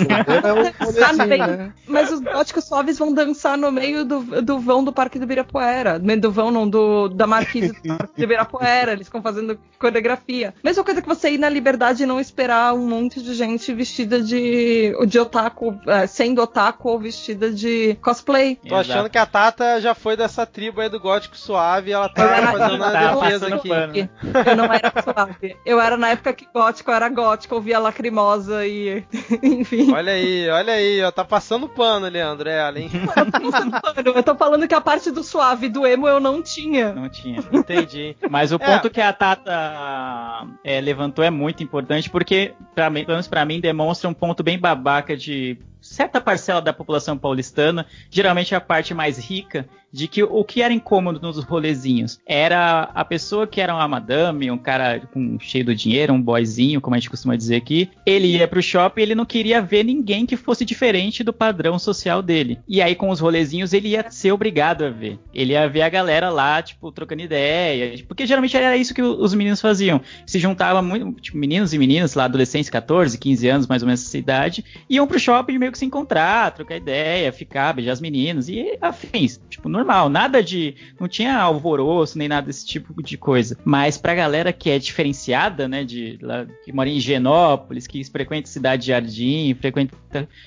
É um bem, né? Mas os góticos suaves vão dançar no meio do, do vão do Parque do Ibirapuera. No meio do vão, não, do, da marquise do Parque do Ibirapuera. Eles ficam fazendo coreografia. Mesma coisa que você ir na Liberdade e não esperar um monte de gente vestida de, de otaku, é, sendo otaku ou vestida de cosplay. Tô achando que a Tata já foi dessa tribo aí do gótico suave ela tá fazendo Tá uma defesa aqui. pano. né? Eu não era suave. Eu era na época que gótico era gótico, ouvia lacrimosa e. *laughs* Enfim. Olha aí, olha aí, ó, tá passando pano, Leandro, é, além. Eu tô passando pano. Eu tô falando que a parte do suave do emo eu não tinha. Não tinha. Entendi. Mas o É. ponto que a Tata é, levantou é muito importante porque, pra mim, pelo menos pra mim, demonstra um ponto bem babaca de certa parcela da população paulistana, geralmente a parte mais rica, de que o que era incômodo nos rolezinhos era a pessoa que era uma madame, um cara com cheio do dinheiro, um boyzinho, como a gente costuma dizer aqui, ele ia pro shopping e ele não queria ver ninguém que fosse diferente do padrão social dele. E aí com os rolezinhos ele ia ser obrigado a ver. Ele ia ver a galera lá, tipo, trocando ideia, porque geralmente era isso que os meninos faziam. Se juntavam muito, tipo, meninos e meninas lá, adolescentes, 14, 15 anos, mais ou menos essa idade, iam pro shopping meio que se encontrar, trocar ideia, ficar, beijar as meninas e afins. Tipo, normal, nada de. Não tinha alvoroço nem nada desse tipo de coisa. Mas pra galera que é diferenciada, né, de lá, que mora em Higienópolis, que frequenta Cidade Jardim, frequenta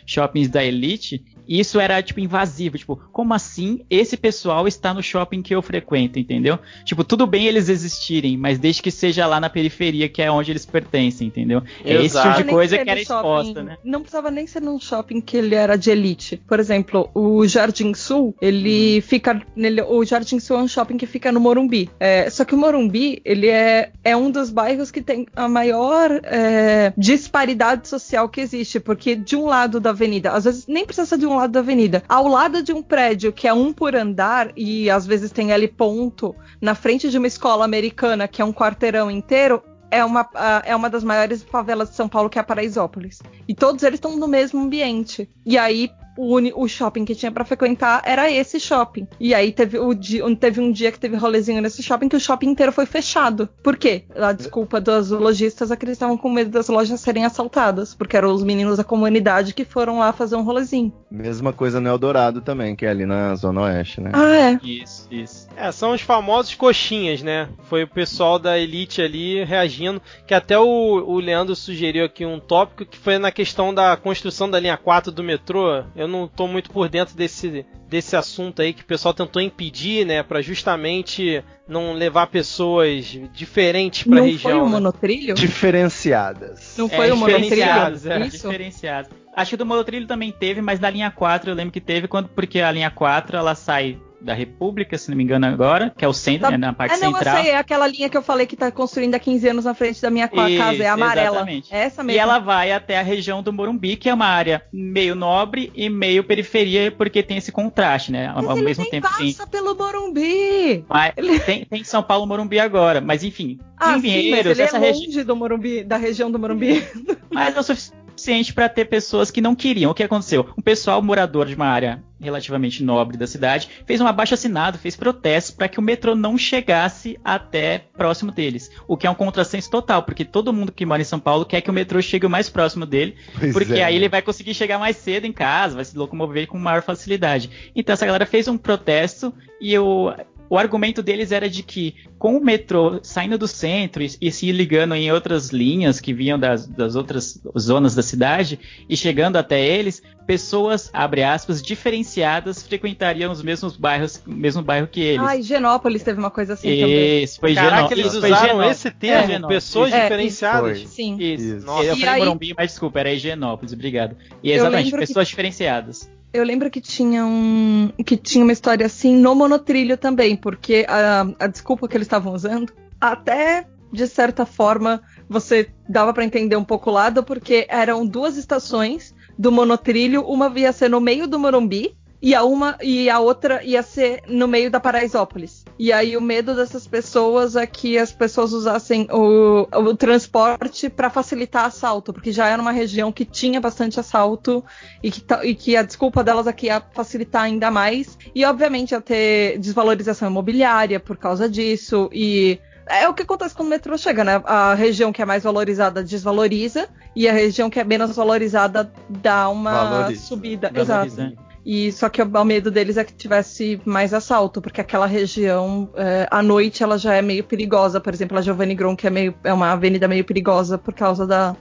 shoppings da elite, isso era, tipo, invasivo. Tipo, como assim esse pessoal está no shopping que eu frequento, entendeu? Tipo, tudo bem eles existirem, mas desde que seja lá na periferia, que é onde eles pertencem, entendeu? É esse tipo Exato. de coisa ser que era shopping- exposta, né? Não precisava nem ser num shopping que ele era de elite. Por exemplo, o Jardim Sul, ele fica. Nele, o Jardim Sul é um shopping que fica no Morumbi. É, só que o Morumbi, ele é, é um dos bairros que tem a maior é, disparidade social que existe. Porque de um lado da avenida, às vezes nem precisa ser de um lado da avenida, ao lado de um prédio que é um por andar, e às vezes tem ali ponto, na frente de uma escola americana, que é um quarteirão inteiro, é uma, é uma das maiores favelas de São Paulo, que é a Paraisópolis. E todos eles estão no mesmo ambiente. E aí, o, shopping que tinha pra frequentar era esse shopping. E aí, teve, o teve um dia que teve rolezinho nesse shopping que o shopping inteiro foi fechado. Por quê? A desculpa dos lojistas é que eles estavam com medo das lojas serem assaltadas. Porque eram os meninos da comunidade que foram lá fazer um rolezinho. Mesma coisa no Eldorado também, que é ali na Zona Oeste, né? Ah, é. Isso, isso. É, são os famosos coxinhas, né? Foi o pessoal da elite ali reagindo, que até o, o Leandro sugeriu aqui um tópico que foi na questão da construção da linha 4 do metrô. Eu não tô muito por dentro desse, desse assunto aí que o pessoal tentou impedir, né, Pra justamente não levar pessoas diferentes pra Não região. foi o né? monotrilho? Diferenciadas. Não foi É, o monotrilho? é. Isso? Diferenciados. Acho que do monotrilho também teve, mas na linha 4 eu lembro que teve, quando, porque a linha 4 ela sai da República, se não me engano agora, que é o centro, né, na parte Ah, não, central. eu sei, é aquela linha que eu falei que tá construindo há 15 anos na frente da minha Isso, casa, é a amarela. exatamente. É essa E mesmo. ela vai até a região do Morumbi, que é uma área meio nobre e meio periferia, porque tem esse contraste, né? Ao, Mas ao ele mesmo nem tempo tem. passa pelo Morumbi. Mas Ele- *laughs* tem, tem São Paulo Morumbi agora, mas enfim, Ah, sim, mas ele é longe do Morumbi, da região do Morumbi. Mas é o suficiente para ter pessoas que não queriam. O que aconteceu? Um pessoal morador de uma área relativamente nobre da cidade fez um abaixo assinado, fez protestos para que o metrô não chegasse até próximo deles. O que é um contrassenso total, porque todo mundo que mora em São Paulo quer que o metrô chegue o mais próximo dele, Pois porque é, aí né? ele vai conseguir chegar mais cedo em casa, vai se locomover com maior facilidade. Então essa galera fez um protesto e o, o argumento deles era de que com o metrô saindo do centro e, e se ligando em outras linhas que vinham das, das outras zonas da cidade e chegando até eles, pessoas, abre aspas, diferenciadas frequentariam os mesmos bairros, o mesmo bairro que eles. Ai, Genópolis teve uma coisa assim também. Isso, foi Caraca, Genópolis. eles Foi usaram Genópolis. esse termo, É, pessoas É, diferenciadas. isso Sim. Isso. Isso. Nossa. Eu E falei aí- Morumbi, mas desculpa, era Higienópolis, obrigado. E exatamente, lembro que- pessoas diferenciadas. Eu lembro que tinha um. que tinha uma história assim no monotrilho também, porque a, a desculpa que eles estavam usando, até de certa forma você dava pra entender um pouco o lado, porque eram duas estações do monotrilho, uma ia ser no meio do Morumbi, e a uma e a outra ia ser no meio da Paraisópolis. E aí o medo dessas pessoas é que as pessoas usassem o, o transporte para facilitar assalto, porque já era uma região que tinha bastante assalto e que, e que a desculpa delas aqui ia facilitar ainda mais. E obviamente ia ter desvalorização imobiliária por causa disso e é o que acontece quando o metrô chega, né? A região que é mais valorizada desvaloriza e a região que é menos valorizada dá uma Valoriza. subida. Valoriza. Exato. E só que o medo deles é que tivesse mais assalto, porque aquela região, é, à noite, ela já é meio perigosa. Por exemplo, a Giovanni Gron, que é, meio, é uma avenida meio perigosa por causa da.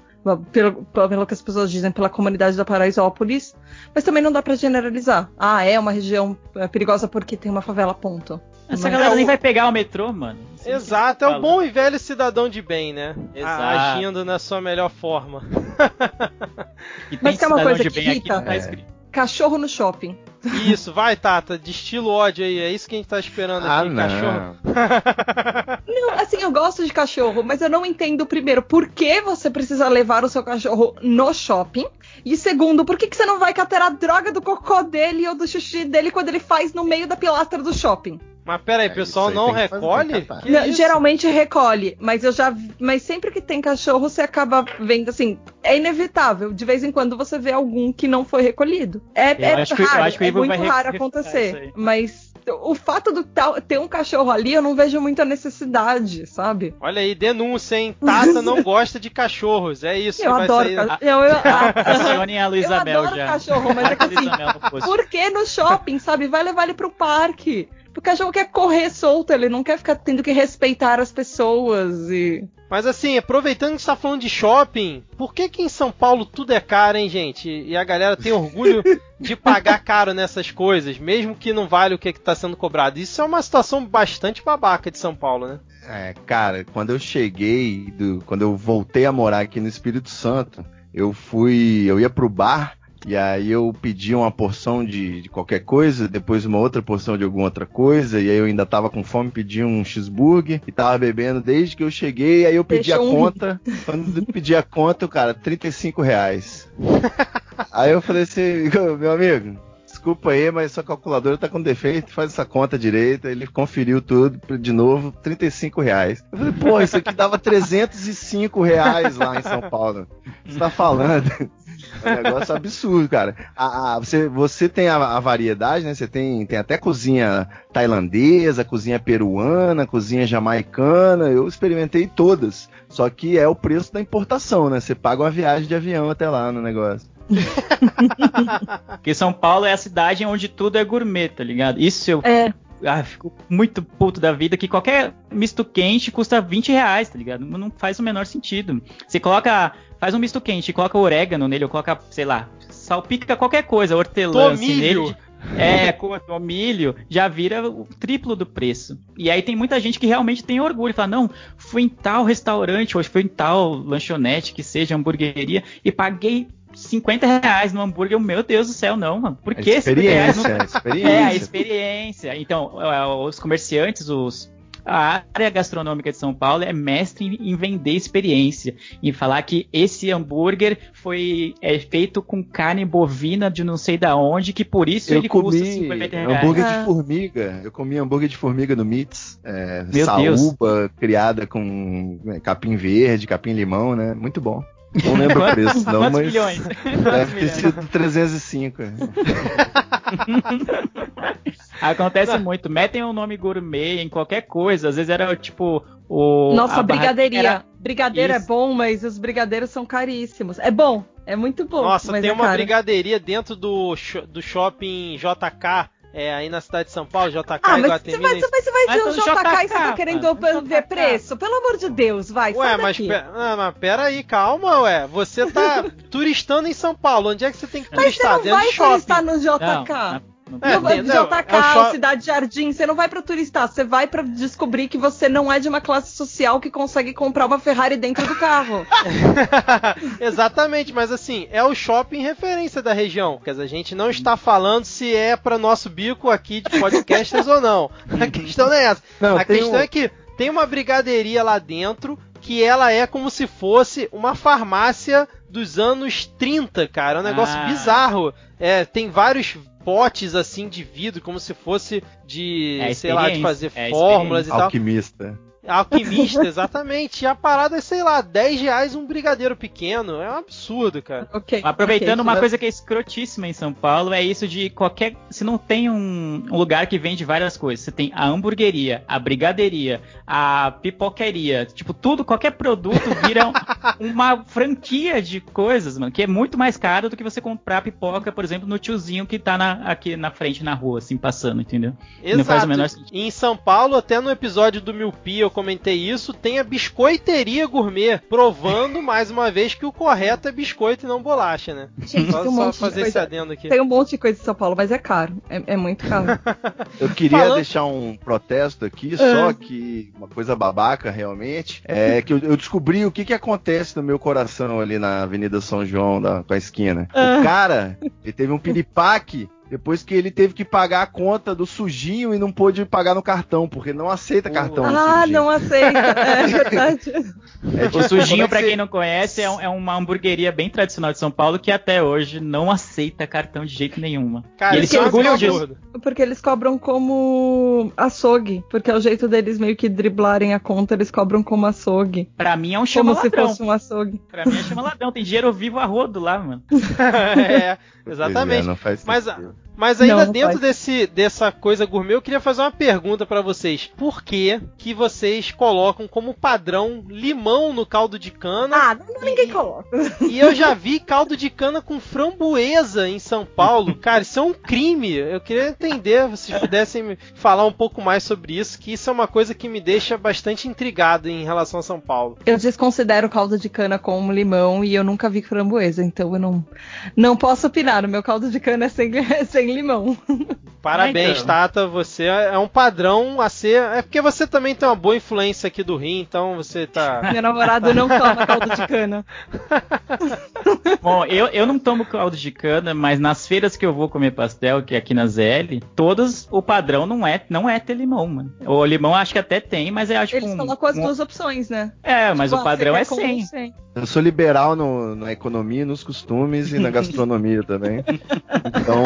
Pelo, pelo que as pessoas dizem, pela comunidade da Paraisópolis. Mas também não dá para generalizar. Ah, é uma região é, perigosa porque tem uma favela, ponto. Essa galera é nem vai pegar o metrô, mano. Exato, é o bom e velho cidadão de bem, né? Exato. Agindo na sua melhor forma. Mas tem uma coisa que irrita. Tá é. Cachorro no shopping. Isso, vai, Tata, destila ódio aí. É isso que a gente tá esperando ah, aqui, não. cachorro. *laughs* *laughs* não, assim, eu gosto de cachorro, mas eu não entendo, primeiro, por que você precisa levar o seu cachorro no shopping. E segundo, por que, que você não vai catar a droga do cocô dele ou do xixi dele quando ele faz no meio da pilastra do shopping? Mas peraí, o é, pessoal não recolhe? Não, geralmente recolhe, mas eu já. Mas sempre que tem cachorro, você acaba vendo assim. É inevitável. De vez em quando você vê algum que não foi recolhido. É, é raro, que, é muito raro acontecer. Mas o fato de ter um cachorro ali, eu não vejo muita necessidade, sabe? Olha aí, denúncia, hein? Tata não *laughs* gosta de cachorros, é isso. Eu adoro cachorro. Eu, *laughs* *laughs* eu, a Luísa eu adoro já. cachorro, mas é que assim, por que no shopping, sabe? Vai levar ele pro parque. Porque o cachorro quer correr solto, ele não quer ficar tendo que respeitar as pessoas e. Mas assim, aproveitando que está falando de shopping, por que que em São Paulo tudo é caro, hein, gente? E a galera tem orgulho de *laughs* pagar caro nessas coisas, mesmo que não vale o que está sendo cobrado. Isso é uma situação bastante babaca de São Paulo, né? É, cara, quando eu cheguei, do, quando eu voltei a morar aqui no Espírito Santo, eu fui, eu ia pro bar e aí eu pedi uma porção de, de, qualquer coisa, depois uma outra porção de alguma outra coisa, e aí eu ainda tava com fome, pedi um cheeseburger e tava bebendo desde que eu cheguei, aí eu pedi a um... conta. *laughs* Quando eu pedi a conta, o cara, 35 reais. aí eu falei assim, *laughs* meu amigo, desculpa aí, mas sua calculadora tá com defeito, faz essa conta direita. Ele conferiu tudo de novo, 35 reais. Eu falei, pô, isso aqui dava 305 reais lá em São Paulo. Você tá falando? É um negócio absurdo, cara. A, a, você, você tem a, a, variedade, né? Você tem, tem até cozinha tailandesa, cozinha peruana, cozinha jamaicana. Eu experimentei todas. Só que é o preço da importação, né? Você paga uma viagem de avião até lá no negócio. *laughs* Porque São Paulo é a cidade onde tudo é gourmet, tá ligado? Isso eu é. Ah, fico muito puto da vida que qualquer misto quente custa 20 reais, tá ligado? Não faz o menor sentido. Você coloca faz um misto quente, coloca orégano nele, ou coloca, sei lá, salpica qualquer coisa, hortelã assim, nele. É, com milho, já vira o triplo do preço. E aí tem muita gente que realmente tem orgulho, fala, não, fui em tal restaurante, ou fui em tal lanchonete, que seja hamburgueria, e paguei 50 reais no hambúrguer, meu Deus do céu, não, mano. Por que experiência, não... experiência. É, a experiência. Então, os comerciantes, os a área gastronômica de São Paulo é mestre em vender experiência, em falar que esse hambúrguer foi é, feito com carne bovina de não sei da onde, que por isso eu ele comi custa 50 reais. hambúrguer de formiga. Eu comi hambúrguer de formiga no Mits, é, Meu saúba Deus. criada com é, capim verde, capim limão, né? Muito bom. Não lembro o preço, não, Quantos mas. Milhões? Deve *laughs* ter sido 305. *laughs* Acontece é. muito. Metem um nome gourmet em qualquer coisa. Às vezes era tipo o. Nossa, brigadeiria. Era... Brigadeiro é Isso. é bom, mas os brigadeiros são caríssimos. É bom, é muito bom. Nossa, tem é uma caro. brigadeiria dentro do, do shopping JK é, aí na cidade de São Paulo, JK ah, mas Você vai, você vai, você vai ver o JK, JK e você tá querendo mano, ver JK. preço? Pelo amor de Deus, vai, Ué, mas, pera, ah, mas pera aí, calma, ué. Você tá *laughs* turistando em São Paulo, onde é que você tem que turistar? Mas você não vai turistar no JK. Não, é, não, tem, não, JK, é Cidade Jardim, você não vai para turistar, você vai para descobrir que você não é de uma classe social que consegue comprar uma Ferrari dentro do carro. *laughs* Exatamente, mas assim, é o shopping referência da região. Quer dizer, a gente não está falando se é para nosso bico aqui de podcasters ou não. *laughs* A questão não é essa. Não, a questão um... é que tem uma brigadeiria lá dentro que ela é como se fosse uma farmácia dos anos 30, cara. É um negócio Ah. bizarro. É, tem vários potes assim de vidro, como se fosse de, É sei lá, de fazer é fórmulas e tal. Alquimista. Alquimista, *laughs* exatamente. E a parada é, sei lá, 10 reais um brigadeiro pequeno. É um absurdo, cara. Ok. Aproveitando ok. uma coisa que é escrotíssima em São Paulo, é isso de qualquer. Se não tem um, um lugar que vende várias coisas, você tem a hamburgueria, a brigadeiria, a pipoqueria, tipo, tudo, qualquer produto vira um- *laughs* uma franquia de coisas, mano, que é muito mais caro do que você comprar pipoca, por exemplo, no tiozinho que tá na- aqui na frente na rua, assim, passando, entendeu? Exato. Não faz o menor sentido. Em São Paulo, até no episódio do Milpi eu comentei isso, tem a biscoiteria gourmet, provando *laughs* mais uma vez que o correto é biscoito e não bolacha, né? Gente, Só, tem um só monte de fazer esse coisa. adendo aqui. Tem um monte de coisa em São Paulo, mas é caro. É, é muito caro. *laughs* Eu queria Falando- deixar um protesto aqui, só que uma coisa babaca realmente, é que eu, eu descobri o que, que acontece no meu coração ali na Avenida São João, da, com a esquina. Ah. O cara, ele teve um piripaque depois que ele teve que pagar a conta do sujinho e não pôde pagar no cartão, porque não aceita cartão ah, sujinho. não aceita. *laughs* É verdade. É O tipo, Sujinho, como é pra que quem não conhece, é, um- é uma hamburgueria bem tradicional de São Paulo que até hoje não aceita cartão de jeito nenhum. mano. Cara, e eles se é orgulham disso. Porque eles cobram como açougue. Porque é o jeito deles meio que driblarem a conta, eles cobram como açougue. Pra mim é um Como chama se ladrão. fosse um açougue. Pra mim é chama ladrão. Tem dinheiro vivo a rodo lá, mano. *laughs* é, exatamente. é, não faz Mas, Love. Mas ainda Não, não dentro desse, dessa coisa gourmet, eu queria fazer uma pergunta pra vocês. Por que que vocês colocam como padrão limão no caldo de cana? Ah, não, ninguém coloca. *laughs* E eu já vi caldo de cana com framboesa em São Paulo. *laughs* Cara, isso é um crime. Eu queria entender, se vocês pudessem falar um pouco mais sobre isso, que isso é uma coisa que me deixa bastante intrigado em relação a São Paulo. Eu desconsidero caldo de cana como limão e eu nunca vi framboesa, então eu não, não posso opinar. O meu caldo de cana é sem, *laughs* é sem limão. *laughs* Parabéns, então. Tata. Você é um padrão a ser. É porque você também tem uma boa influência aqui do Rio, então você tá. *laughs* Meu namorado não toma caldo de cana. *laughs* Bom, eu, eu não tomo caldo de cana, mas nas feiras que eu vou comer pastel, que é aqui na ZL, todos o padrão não é, não é ter limão, mano. O limão acho que até tem, mas eu acho Eles um, colocam as um- duas opções, né? É, mas Tipo, o ah, padrão é quer com 100. sem. Eu sou liberal no- na economia, nos costumes e na gastronomia também. Então,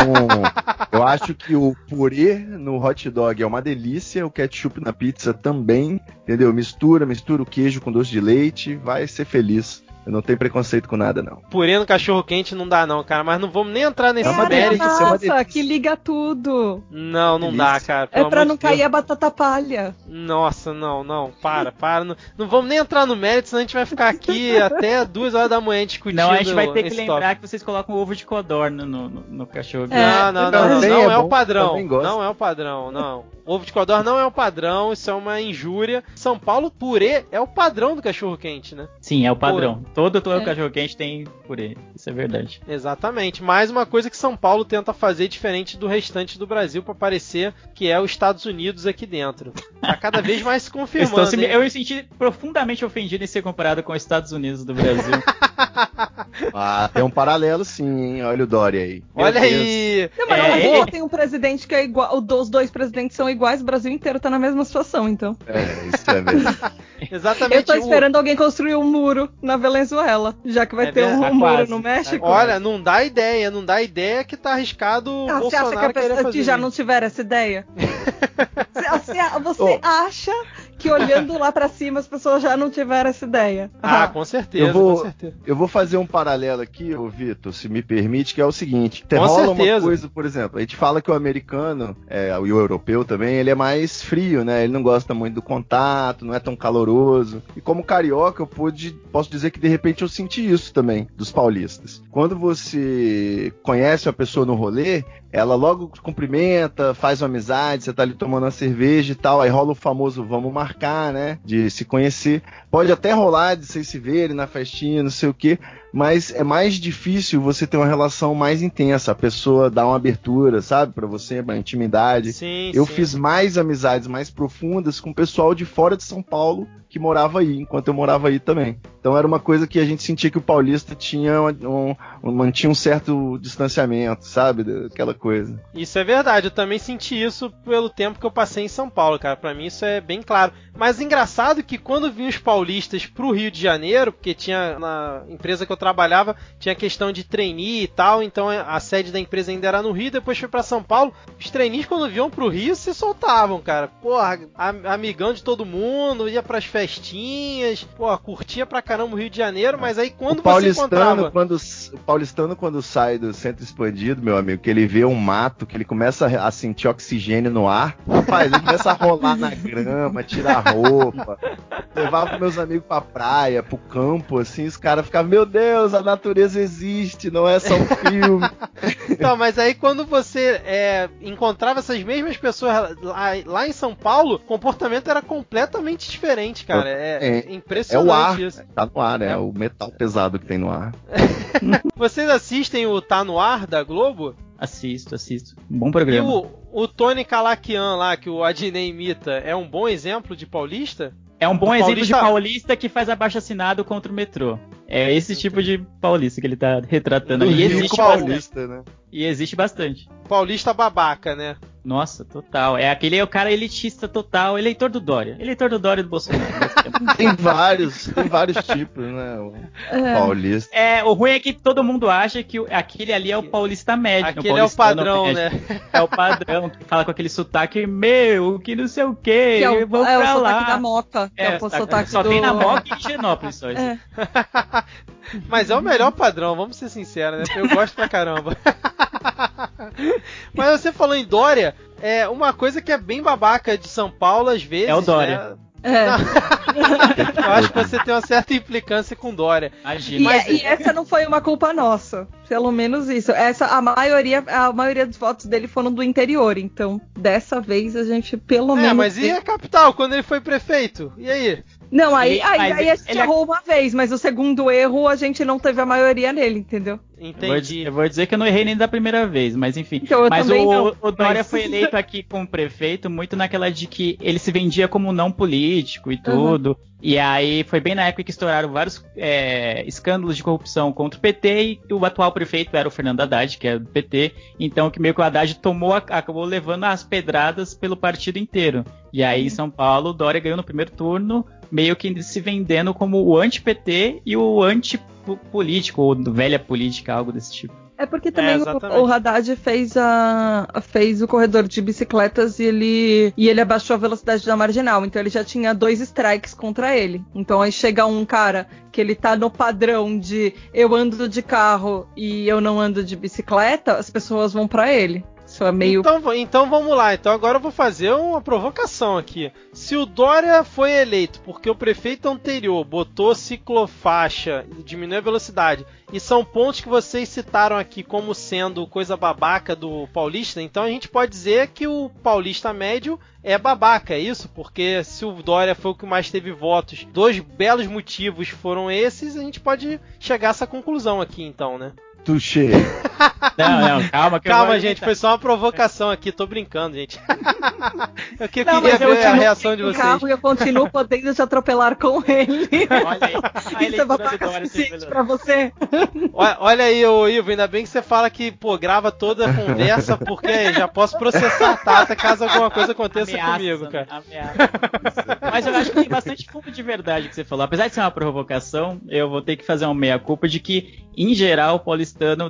eu acho que o purê no hot dog é uma delícia, o ketchup na pizza também, entendeu? Mistura, mistura o queijo com doce de leite, vai ser feliz. Eu não tenho preconceito com nada, não. Purê no cachorro quente não dá, não, cara. Mas não vamos nem entrar nesse É uma mérito. delícia, é uma Nossa, que liga tudo. Não, não Delícia. dá, cara. É pra não de cair Deus. a batata palha. Nossa, não, não, para, para. Não, não vamos nem entrar no mérito, senão a gente vai ficar aqui *laughs* até duas horas da manhã discutindo. Não, a gente vai ter que lembrar tópico. que vocês colocam ovo de codorna no, no, no cachorro. É, Não, não, não, não, também não é é o padrão. Não é o padrão, não. Ovo de codorna não é o padrão, isso é uma injúria. São Paulo, purê é o padrão do cachorro quente, né? Sim, é o padrão. Todo, todo É. cachorro quente tem purê. Isso é verdade. Exatamente. Mais uma coisa que São Paulo tenta fazer diferente do restante do Brasil para parecer que é os Estados Unidos aqui dentro. Tá cada vez mais *laughs* se confirmando. estou eu me senti profundamente ofendido em ser comparado com os Estados Unidos do Brasil. *laughs* Ah, tem um paralelo sim, hein? Olha o Dória aí. Olha aí! Não, mas É, não, é. tem um presidente que é igual. Os dois presidentes são iguais, o Brasil inteiro tá na mesma situação, então. É, isso é mesmo. *laughs* *laughs* Exatamente. Eu tô o- esperando alguém construir um muro na Venezuela, já que vai É ter um, um muro no México. Olha, não dá ideia, não dá ideia que tá arriscado o Ah, você acha que Bolsonaro a pessoa que já isso. não tiver essa ideia? Você, *laughs* você- você Ô. acha que olhando lá pra cima as pessoas já não tiveram essa ideia? Ah, com *laughs* certeza, Eu vou- com certeza. Eu vou fazer um paralelo aqui, ô Vitor, se me permite, que é o seguinte: Com rola certeza. uma coisa, por exemplo, a gente fala que o americano, é, e o europeu também, ele é mais frio, né? Ele não gosta muito do contato, não é tão caloroso. E como carioca, eu pude, posso dizer que de repente eu senti isso também, dos paulistas. Quando você conhece uma pessoa no rolê, ela logo cumprimenta, faz uma amizade, você tá ali tomando uma cerveja e tal, aí rola o famoso vamos marcar, né? De se conhecer. Pode até rolar de vocês se verem na festinha, não sei o quê, mas é mais difícil você ter uma relação mais intensa. A pessoa dá uma abertura, sabe, Pra você, uma intimidade. Sim, Eu sim. fiz mais amizades mais profundas com o pessoal de fora de São Paulo que morava aí, enquanto eu morava aí também. Então era uma coisa que a gente sentia que o paulista tinha um, um- mantinha um certo distanciamento, sabe, aquela coisa. Isso é verdade, eu também senti isso pelo tempo que eu passei em São Paulo, cara. Pra mim isso é bem claro. Mas engraçado que quando vinham os paulistas pro Rio de Janeiro, porque tinha na empresa que eu trabalhava tinha questão de trainee e tal, então a sede da empresa ainda era no Rio, depois foi para São Paulo. Os trainees quando vinham pro Rio se soltavam, cara. Porra, amigão de todo mundo, ia pras festinhas, porra, curtia pra caramba o Rio de Janeiro, mas aí quando o você encontrava... Quando, o paulistano quando sai do centro expandido, meu amigo, que ele vê um mato, que ele começa a sentir oxigênio no ar, rapaz, ele começa a rolar na grama, tirar roupa, levava meus amigos pra praia, pro campo, assim, os caras ficavam, meu Deus, a natureza existe, não é só um filme. *laughs* então, mas aí quando você é, encontrava essas mesmas pessoas lá, lá, em São Paulo, o comportamento era completamente diferente, cara. É, é impressionante é o ar, isso. Tá no ar, é, é o metal pesado que tem no ar. *laughs* Vocês assistem o Tá no Ar da Globo? Assisto, assisto. Bom programa. E o, o Tony Calaquian lá, que o Adnei imita, é um bom exemplo de paulista? É um bom exemplo paulista... de paulista que faz abaixo assinado contra o metrô. É esse tipo de paulista que ele tá retratando. E existe paulista, né? E existe bastante. Paulista babaca, né? Nossa, total. É aquele é o cara elitista total, eleitor do Dória. Eleitor do Dória do Bolsonaro. *laughs* tem vários, tem vários tipos, né? O é. paulista. É, o ruim é que todo mundo acha que aquele ali é o paulista médio. Aquele é o padrão, né? É o padrão, que fala com aquele sotaque meu, que não sei o quê, que é o, vou é pra o lá. da Moca. É, é o sotaque só do... tem na Moca e em Genópolis só. É. *laughs* Mas é o melhor padrão, vamos ser sinceros, né? Eu gosto pra caramba. *laughs* *laughs* Mas você falou em Dória, é uma coisa que é bem babaca de São Paulo às vezes. É o Dória. Né? É. *laughs* Eu acho que você tem uma certa implicância com Dória. Imagina. E, Mas... e, essa não foi uma culpa nossa. Pelo menos isso. Essa, a maioria, a maioria dos votos dele foram do interior. Então, dessa vez a gente pelo é, menos. É, mas e a capital, quando ele foi prefeito? E aí? Não, aí, ele, aí, aí a gente ele... errou uma vez, mas o segundo erro a gente não teve a maioria nele, entendeu? Entendi. Eu vou, dizer que eu não errei nem da primeira vez, mas enfim. Então, mas o, o, Dória mas... foi eleito aqui como prefeito muito naquela de que ele se vendia como não político e tudo. Uhum. E aí foi bem na época que estouraram vários é, escândalos de corrupção contra o PT e o atual prefeito era o Fernando Haddad, que é do PT. Então que meio que o Haddad tomou, acabou levando as pedradas pelo partido inteiro. E aí em São Paulo, o Dória ganhou no primeiro turno, meio que se vendendo como o anti-PT e o anti-político, ou velha política, algo desse tipo. É porque também é, o, o, Haddad fez, a, fez o corredor de bicicletas e ele, e ele abaixou a velocidade da marginal. Então ele já tinha dois strikes contra ele. Então aí chega um cara que ele tá no padrão de eu ando de carro e eu não ando de bicicleta, as pessoas vão para ele. Meio. Então, então vamos lá. Então agora eu vou fazer uma provocação aqui. Se o Dória foi eleito porque o prefeito anterior botou ciclofaixa, diminuiu a velocidade, e são pontos que vocês citaram aqui como sendo coisa babaca do paulista, então a gente pode dizer que o paulista médio é babaca, é isso? Porque se o Dória foi o que mais teve votos, dois belos motivos foram esses, a gente pode chegar a essa conclusão aqui então, né? Tuxê. *laughs* Não, não, calma. calma, gente, foi só uma provocação aqui, tô brincando, gente. *laughs* eu que, não, queria ver a reação de vocês. Carro eu continuo podendo te atropelar com ele. Olha aí. *laughs* Isso é babaca suficiente pra você. Olha, olha aí, ô Ivo, ainda bem que você fala que, pô, grava toda a conversa, porque já posso processar a Tata caso alguma coisa aconteça ameaça, comigo, cara. Ameaça. Mas eu acho que tem bastante fundo de verdade que você falou. Apesar de ser uma provocação, eu vou ter que fazer uma meia-culpa de que, em geral, o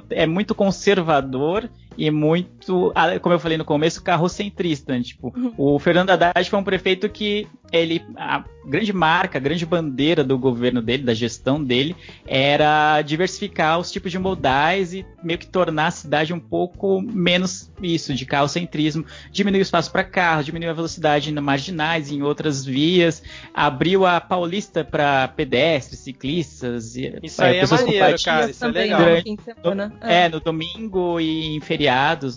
é muito conservador e muito, como eu falei no começo, carrocentrista. Né? Tipo, uhum. o Fernando Haddad foi um prefeito que ele, a grande marca, a grande bandeira do governo dele, da gestão dele, era diversificar os tipos de modais e meio que tornar a cidade um pouco menos isso, de carrocentrismo, diminuir o espaço para carro, diminuir a velocidade na marginais, em outras vias, abriu a Paulista para pedestres, ciclistas, isso aí é maneiro, cara, isso é legal. Durante, no, é. é, no domingo e em feriado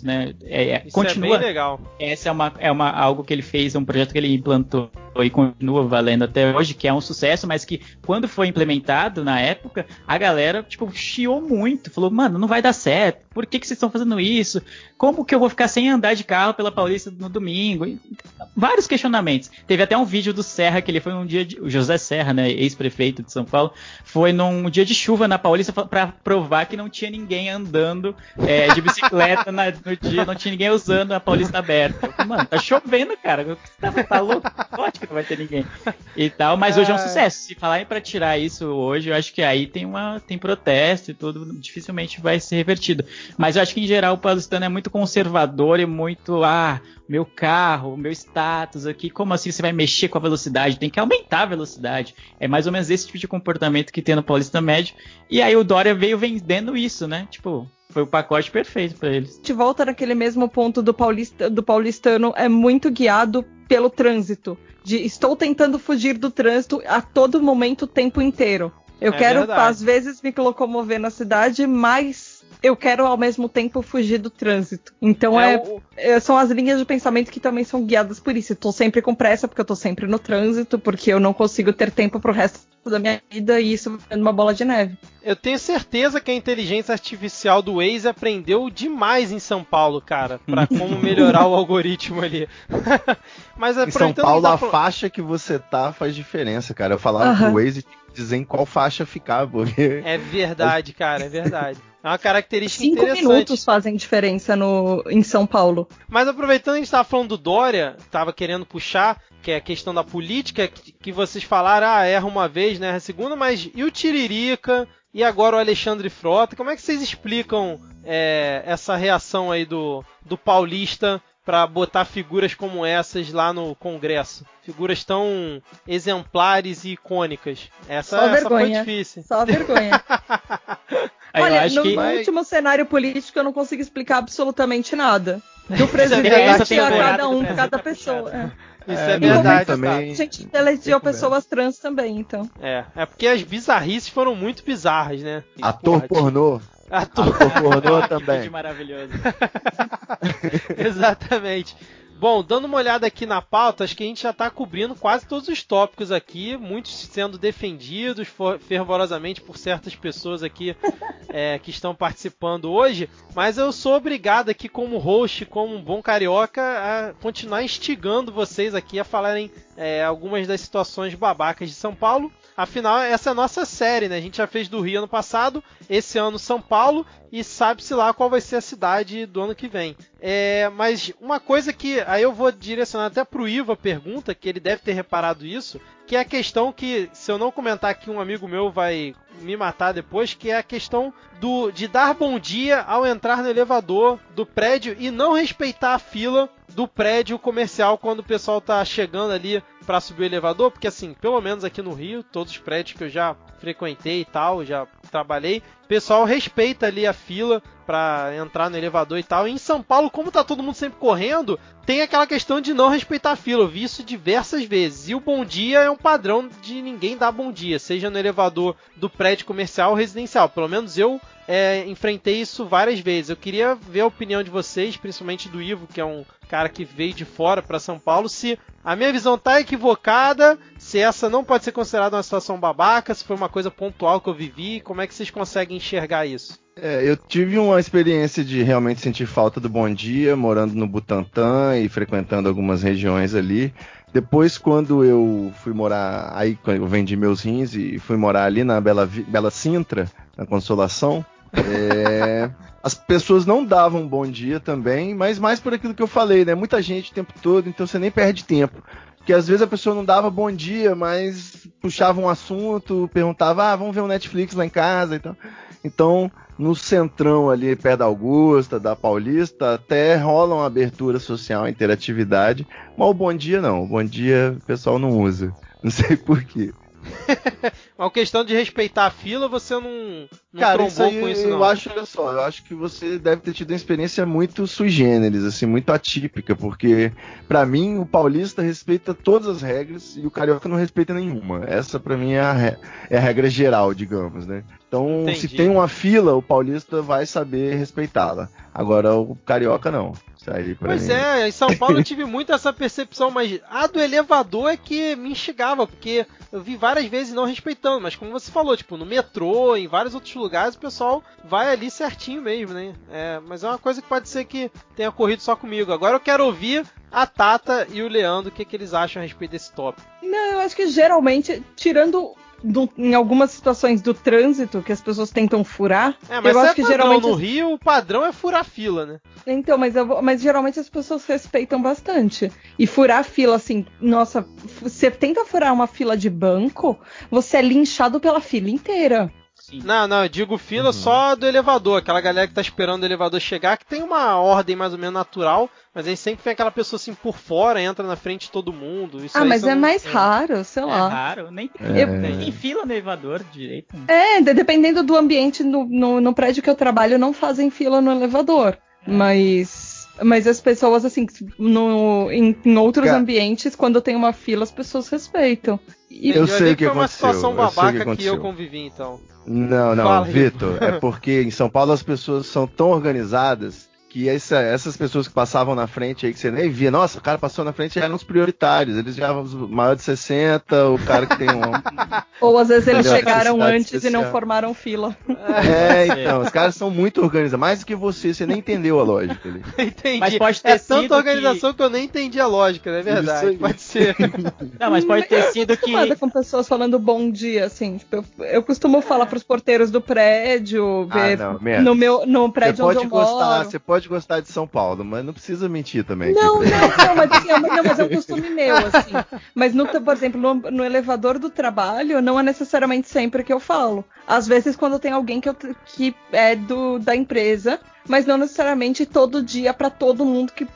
né? É, é Isso continua, é bem legal. Essa é, uma, é uma, algo que ele fez, um projeto que ele implantou e continua valendo até hoje, que é um sucesso, mas que quando foi implementado na época, a galera, tipo, chiou muito, falou, mano, não vai dar certo, por que, que vocês estão fazendo isso? como que eu vou ficar sem andar de carro pela Paulista no domingo? E, vários questionamentos. Teve até um vídeo do Serra, que ele foi um dia de. O José Serra, né, ex-prefeito de São Paulo, foi num dia de chuva na Paulista para provar que não tinha ninguém andando é, de bicicleta na, no dia, não tinha ninguém usando a Paulista aberta. Falei, Mano, tá chovendo, cara. Tá, tá louco? Pode que vai ter ninguém. E tal, mas hoje é um *laughs* sucesso. Se falarem para tirar isso hoje, eu acho que aí tem uma tem protesto e tudo, dificilmente vai ser revertido. Mas eu acho que em geral o paulistano é muito conservador e muito ah, meu carro, meu status aqui, como assim você vai mexer com a velocidade? Tem que aumentar a velocidade. É mais ou menos esse tipo de comportamento que tem no Paulista Médio. E aí o Dória veio vendendo isso, né? Tipo, foi o pacote perfeito para eles. De volta naquele mesmo ponto do, paulista, do paulistano, é muito guiado pelo trânsito. De estou tentando fugir do trânsito a todo momento, o tempo inteiro. Eu é quero, verdade. às vezes, me locomover na cidade, mas eu quero ao mesmo tempo fugir do trânsito. Então é, é, o... é, são as linhas de pensamento que também são guiadas por isso. Eu tô sempre com pressa porque eu tô sempre no trânsito, porque eu não consigo ter tempo pro resto da minha vida e isso é uma bola de neve. Eu tenho certeza que a inteligência artificial do Waze aprendeu demais em São Paulo, cara, para *laughs* como melhorar o algoritmo ali. *laughs* Mas em São Paulo tá a faixa que você tá faz diferença, cara. Eu falava uhum. pro Waze dizer em qual faixa ficar, porque *laughs* É verdade, cara, é verdade. É uma característica Cinco interessante. minutos fazem diferença no, em São Paulo. Mas aproveitando que a gente estava falando do Dória, estava querendo puxar, que é a questão da política, que, que vocês falaram, ah, erra uma vez, né, erra a segunda, mas e o Tiririca? E agora o Alexandre Frota? Como é que vocês explicam é, essa reação aí do, do paulista para botar figuras como essas lá no Congresso? Figuras tão exemplares e icônicas. Essa, Só essa foi difícil. Só vergonha. *laughs* Olha, no, que... último cenário político eu não consigo explicar absolutamente nada. Do presidente a cada um, cada pessoa. É. Isso é, é verdade. Também... A gente elegeu pessoas trans também, então. É, é porque as bizarrices foram muito bizarras, né? Ator Porra, pornô. Ator, Ator pornô também. *laughs* maravilhoso. *laughs* Exatamente. Bom, dando uma olhada aqui na pauta, acho que a gente já está cobrindo quase todos os tópicos aqui, muitos sendo defendidos fervorosamente por certas pessoas aqui *laughs* é, que estão participando hoje, mas eu sou obrigado aqui como host, como um bom carioca, a continuar instigando vocês aqui a falarem é, algumas das situações babacas de São Paulo. Afinal, essa é a nossa série, né? A gente já fez do Rio ano passado, esse ano São Paulo, e sabe-se lá qual vai ser a cidade do ano que vem. É, mas uma coisa que aí eu vou direcionar até pro Ivo a pergunta, que ele deve ter reparado isso, que é a questão que, se eu não comentar aqui, um amigo meu vai me matar depois, que é a questão do de dar bom dia ao entrar no elevador do prédio e não respeitar a fila do prédio comercial quando o pessoal tá chegando ali para subir o elevador, porque assim, pelo menos aqui no Rio, todos os prédios que eu já frequentei e tal, já trabalhei, o pessoal respeita ali a fila para entrar no elevador e tal. E em São Paulo, como tá todo mundo sempre correndo, tem aquela questão de não respeitar a fila. Eu vi isso diversas vezes. E o bom dia é um padrão de ninguém dar bom dia, seja no elevador do prédio comercial ou residencial. Pelo menos eu é, enfrentei isso várias vezes. Eu queria ver a opinião de vocês, principalmente do Ivo, que é um cara que veio de fora para São Paulo, se a minha visão tá equivocada, se essa não pode ser considerada uma situação babaca, se foi uma coisa pontual que eu vivi, como é que vocês conseguem enxergar isso? É, eu tive uma experiência de realmente sentir falta do Bom Dia, morando no Butantã e frequentando algumas regiões ali. Depois, quando eu fui morar, aí eu vendi meus rins e fui morar ali na Bela, Bela Sintra, na Consolação, é, *laughs* as pessoas não davam bom dia também, mas mais por aquilo que eu falei, né? Muita gente o tempo todo, então você nem perde tempo. Porque às vezes a pessoa não dava bom dia, mas puxava um assunto, perguntava, ah, vamos ver um Netflix lá em casa e tal. Então, no centrão ali, perto da Augusta, da Paulista, até rola uma abertura social, interatividade, mas o bom dia não. O bom dia o pessoal não usa. Não sei porquê. *laughs* Uma questão de respeitar a fila, você não, não Cara, isso aí, com isso, eu não? acho, olha só, eu acho que você deve ter tido uma experiência muito sui generis, assim, muito atípica, porque para mim o paulista respeita todas as regras e o carioca não respeita nenhuma. Essa para mim é a, é a regra geral, digamos, né? Então, Entendi. se tem uma fila, o paulista vai saber respeitá-la. Agora, o carioca não. Aí Pois mim. é, em São Paulo eu tive *laughs* muito essa percepção, mas a do elevador é que me instigava, porque eu vi várias vezes não respeitando, mas como você falou, tipo, no metrô, em vários outros lugares, o pessoal vai ali certinho mesmo, né? É, mas é uma coisa que pode ser que tenha ocorrido só comigo. Agora eu quero ouvir a Tata e o Leandro, o que, que eles acham a respeito desse tópico. Não, eu acho que geralmente, tirando do- em algumas situações do trânsito que as pessoas tentam furar, É, mas eu acho é que padrão. geralmente. No Rio, o padrão é furar fila, né? Então, mas, eu mas geralmente as pessoas respeitam bastante. E furar fila, assim, nossa, você tenta furar uma fila de banco, você é linchado pela fila inteira. Sim. Não, não, eu digo fila Uhum. só do elevador, aquela galera que tá esperando o elevador chegar, que tem uma ordem mais ou menos natural, mas aí sempre vem aquela pessoa assim por fora, entra na frente de todo mundo. Isso ah, aí mas é mais raro, sei É lá. raro, nem É. tem, tem fila no elevador direito. É, de- dependendo do ambiente no, no, no prédio que eu trabalho, não fazem fila no elevador. Mas. Mas as pessoas, assim, no, em, em outros Cara. ambientes, quando tem uma fila, as pessoas respeitam. E, Eu sei que foi uma aconteceu, situação o que babaca que, eu convivi, então. Não, não. Vitor, é *laughs* porque em São Paulo as pessoas são tão organizadas que essa- essas pessoas que passavam na frente aí que você nem via, nossa, o cara passou na frente já eram os prioritários, eles já os maior de 60, o cara que tem um. *laughs* ou às vezes eles chegaram antes e não especial. formaram fila. É, então, os caras são muito organizados, mais do que você, você nem entendeu a lógica ali. *laughs* Entendi. Mas pode ter é sido tanta organização que... eu nem entendi a lógica, não é verdade? Pode ser. *laughs* Não, mas pode ter sido que. acostumada com pessoas falando bom dia, assim. Tipo, eu, eu costumo falar pros porteiros do prédio, Ah, ver não, merda. no meu no Você prédio onde pode eu gostar, moro. você pode gostar de São Paulo, mas não precisa mentir também. Não, não, não, mas, assim, é, uma- não, mas é um costume meu, assim. Mas, no, por exemplo, no, no elevador do trabalho, não é necessariamente sempre que eu falo. Às vezes, quando tem alguém que, eu, que é do, da empresa, mas não necessariamente todo dia para todo mundo que,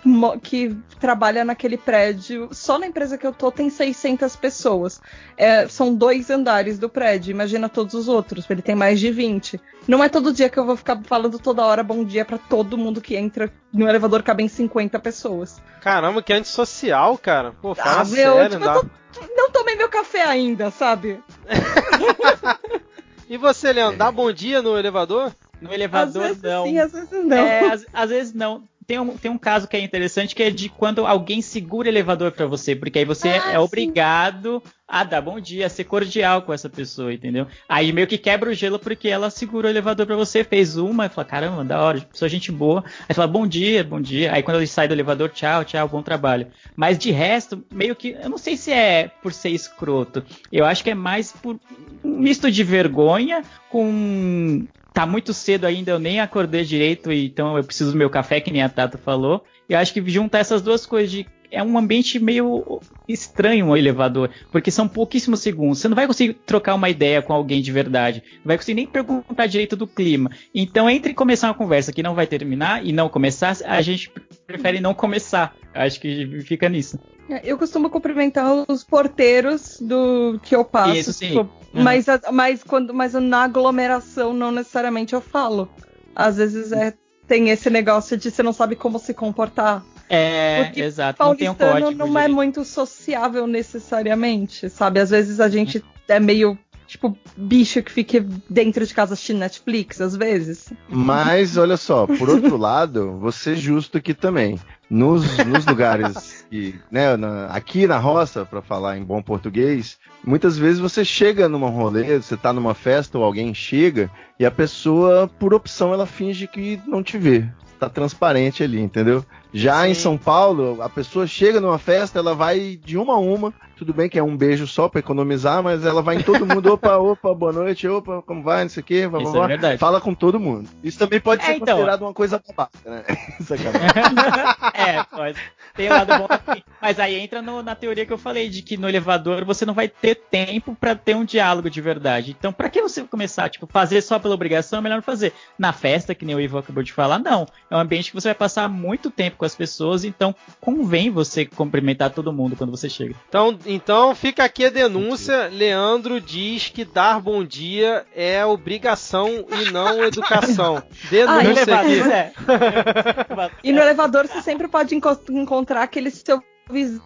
que trabalha naquele prédio. Só na empresa que eu tô tem 600 pessoas. É, são dois andares do prédio, imagina todos os outros, ele tem mais de 20. Não é todo dia que eu vou ficar falando toda hora bom dia para todo mundo que entra no elevador, cabem 50 pessoas. Caramba, que antissocial, cara. Pô, fala Ah, meu, sério, tipo, não tô- não tomei meu café ainda, sabe? *laughs* E você, Leandro, dá bom dia no elevador? No Às elevador vezes não. sim, às vezes não. É, às, às vezes não. Tem um, tem um caso que é interessante que é de quando alguém segura o elevador pra você, porque aí você Ah, é sim. obrigado a dar bom dia, a ser cordial com essa pessoa, entendeu? Aí meio que quebra o gelo porque ela segura o elevador pra você, fez uma, e fala, caramba, da hora, pessoa gente boa. Aí fala, bom dia, bom dia. Aí quando ele sai do elevador, tchau, tchau, bom trabalho. Mas de resto, meio que, eu não sei se é por ser escroto, eu acho que é mais por um misto de vergonha com tá muito cedo ainda, eu nem acordei direito, então eu preciso do meu café, que nem a Tata falou. E eu acho que juntar essas duas coisas de. É um ambiente meio estranho o elevador, porque são pouquíssimos segundos. Você não vai conseguir trocar uma ideia com alguém de verdade. Não vai conseguir nem perguntar direito do clima. Então, entre começar uma conversa que não vai terminar e não começar, a gente prefere não começar. Acho que fica nisso. É, Eu costumo cumprimentar os porteiros do que eu passo. Isso, sim. tipo, Uhum. mas, mas, quando, mas na aglomeração não necessariamente eu falo. Às vezes é, tem esse negócio de você não sabe como se comportar. É, Porque exato. Não tem um código. não é direito. muito sociável necessariamente, sabe? Às vezes a gente é meio tipo bicho que fica dentro de casa assistindo Netflix, às vezes. Mas, olha só, por outro *laughs* lado, vou ser justo aqui também. Nos, nos lugares que, né, na- aqui na roça, para falar em bom português, muitas vezes você chega numa rolê, você tá numa festa ou alguém chega e a pessoa, por opção, ela finge que não te vê. Tá transparente ali, entendeu? Já em Sim. São Paulo, a pessoa chega numa festa, ela vai de uma a uma. Tudo bem que é um beijo só pra economizar, mas ela vai em todo mundo. Opa, *laughs* opa, boa noite, opa, como vai, não sei o quê. blá, blá, Isso é blá. verdade. Fala com todo mundo. Isso também pode É, ser então. considerado uma coisa babaca, né? *laughs* Sacanagem. *laughs* é, pode. Tem um lado bom aqui. Mas aí entra no- na teoria que eu falei, de que no elevador você não vai ter tempo pra ter um diálogo de verdade. Então, pra que você começar? Tipo, fazer só pela obrigação é melhor não fazer. Na festa, que nem o Ivo acabou de falar, não. É um ambiente que você vai passar muito tempo com as pessoas, então convém você cumprimentar todo mundo quando você chega. Então, então fica aqui a denúncia. Leandro diz que dar bom dia é obrigação e não *laughs* educação. Ah, Denúncia isso aqui. é. *laughs* E no elevador você sempre pode enco- encontrar aquele seu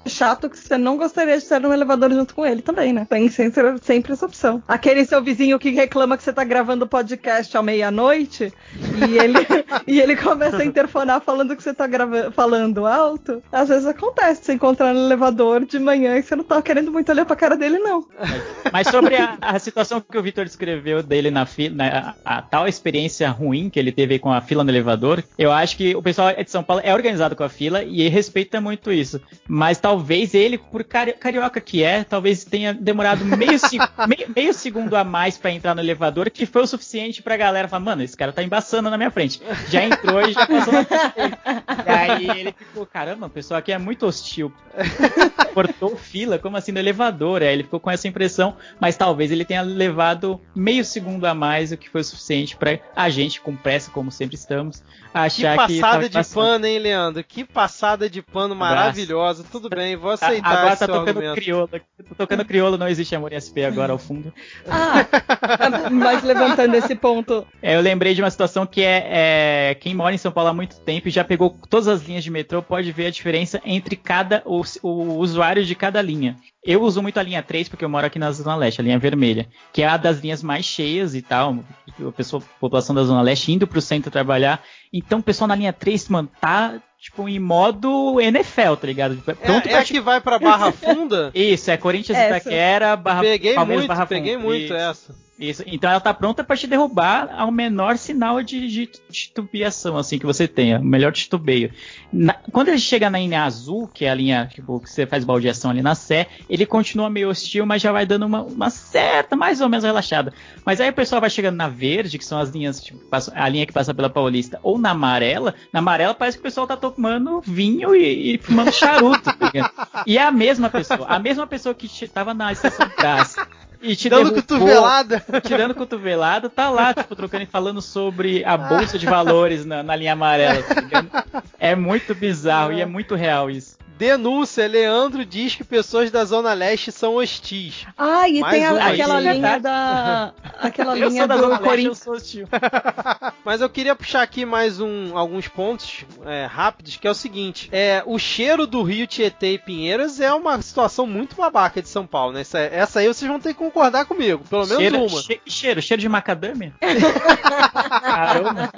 chato que você não gostaria de estar no elevador junto com ele também, né? Tem sempre, sempre essa opção. Aquele seu vizinho que reclama que você tá gravando podcast à meia-noite e ele, *laughs* e ele começa a interfonar falando que você tá falando alto. Às vezes acontece você encontrar no elevador de manhã e você não tá querendo muito olhar pra cara dele, não. Mas sobre a, a situação que o Vitor descreveu dele na fila, a, a, tal experiência ruim que ele teve com a fila no elevador, eu acho que o pessoal de São Paulo é organizado com a fila e respeita muito isso. Mas talvez ele, por cari carioca que é, talvez tenha demorado meio, *laughs* meio, meio segundo a mais para entrar no elevador, que foi o suficiente pra galera falar, mano, esse cara tá embaçando na minha frente. Já entrou e já passou na frente. E aí ele ficou, caramba, o pessoal aqui é muito hostil. *laughs* Cortou fila, como assim, no elevador? Aí ele ficou com essa impressão, mas talvez ele tenha levado meio segundo a mais, o que foi o suficiente para a gente, com pressa, como sempre estamos, achar que. Que passada de pano, hein, Leandro? Que passada de pano maravilhosa. Tudo bem, vou aceitar agora tá tocando argumento. crioulo. Tô tocando crioulo, não existe amor em SP agora ao fundo. Ah, mas levantando esse ponto. É, eu lembrei de uma situação que é, é, quem mora em São Paulo há muito tempo e já pegou todas as linhas de metrô pode ver a diferença entre cada o, o usuário de cada linha. Eu uso muito a linha 3 porque eu moro aqui na Zona Leste, a linha vermelha, que é a das linhas mais cheias e tal. A pessoa, a população da Zona Leste indo pro centro trabalhar. Então o pessoal na linha 3, mano, tá tipo, em modo NFL, tá ligado? Tipo, é, pronto é, é que vai pra Barra *laughs* Funda? Isso, é Corinthians Itaquera, Barra Peguei Palmeiras, muito, Barra peguei Funda. muito essa. Isso. Então ela tá pronta para te derrubar ao menor sinal de, de titubeação, assim, que você tenha. O melhor titubeio. Na, quando ele chega na linha azul, que é a linha tipo, que você faz baldeação ali na Sé, ele continua meio hostil, mas já vai dando uma, uma certa, mais ou menos relaxada. Mas aí o pessoal vai chegando na verde, que são as linhas, tipo, a linha que passa pela Paulista, ou na amarela. Na amarela parece que o pessoal tá tomando vinho e, e fumando charuto, tá E é a mesma pessoa, a mesma pessoa que tava na estação de graça e te dando derrubou, cotovelada. *laughs* Tirando cotovelada, tá lá, tipo, trocando e falando sobre a bolsa de valores na, na linha amarela, tá É muito bizarro e é muito real isso. Denúncia, Leandro diz que pessoas da Zona Leste são hostis. Ah, e Mais tem a, aquela linha da. *laughs* Aquela eu linha do Corinthians. *laughs* Mas eu queria puxar aqui mais um, alguns pontos é, rápidos, que é o seguinte: é, o cheiro do Rio Tietê e Pinheiros é uma situação muito babaca de São Paulo, né? Essa, essa aí vocês vão ter que concordar comigo, pelo menos cheiro, uma. Che, cheiro, cheiro de macadâmia? *laughs* Aroma.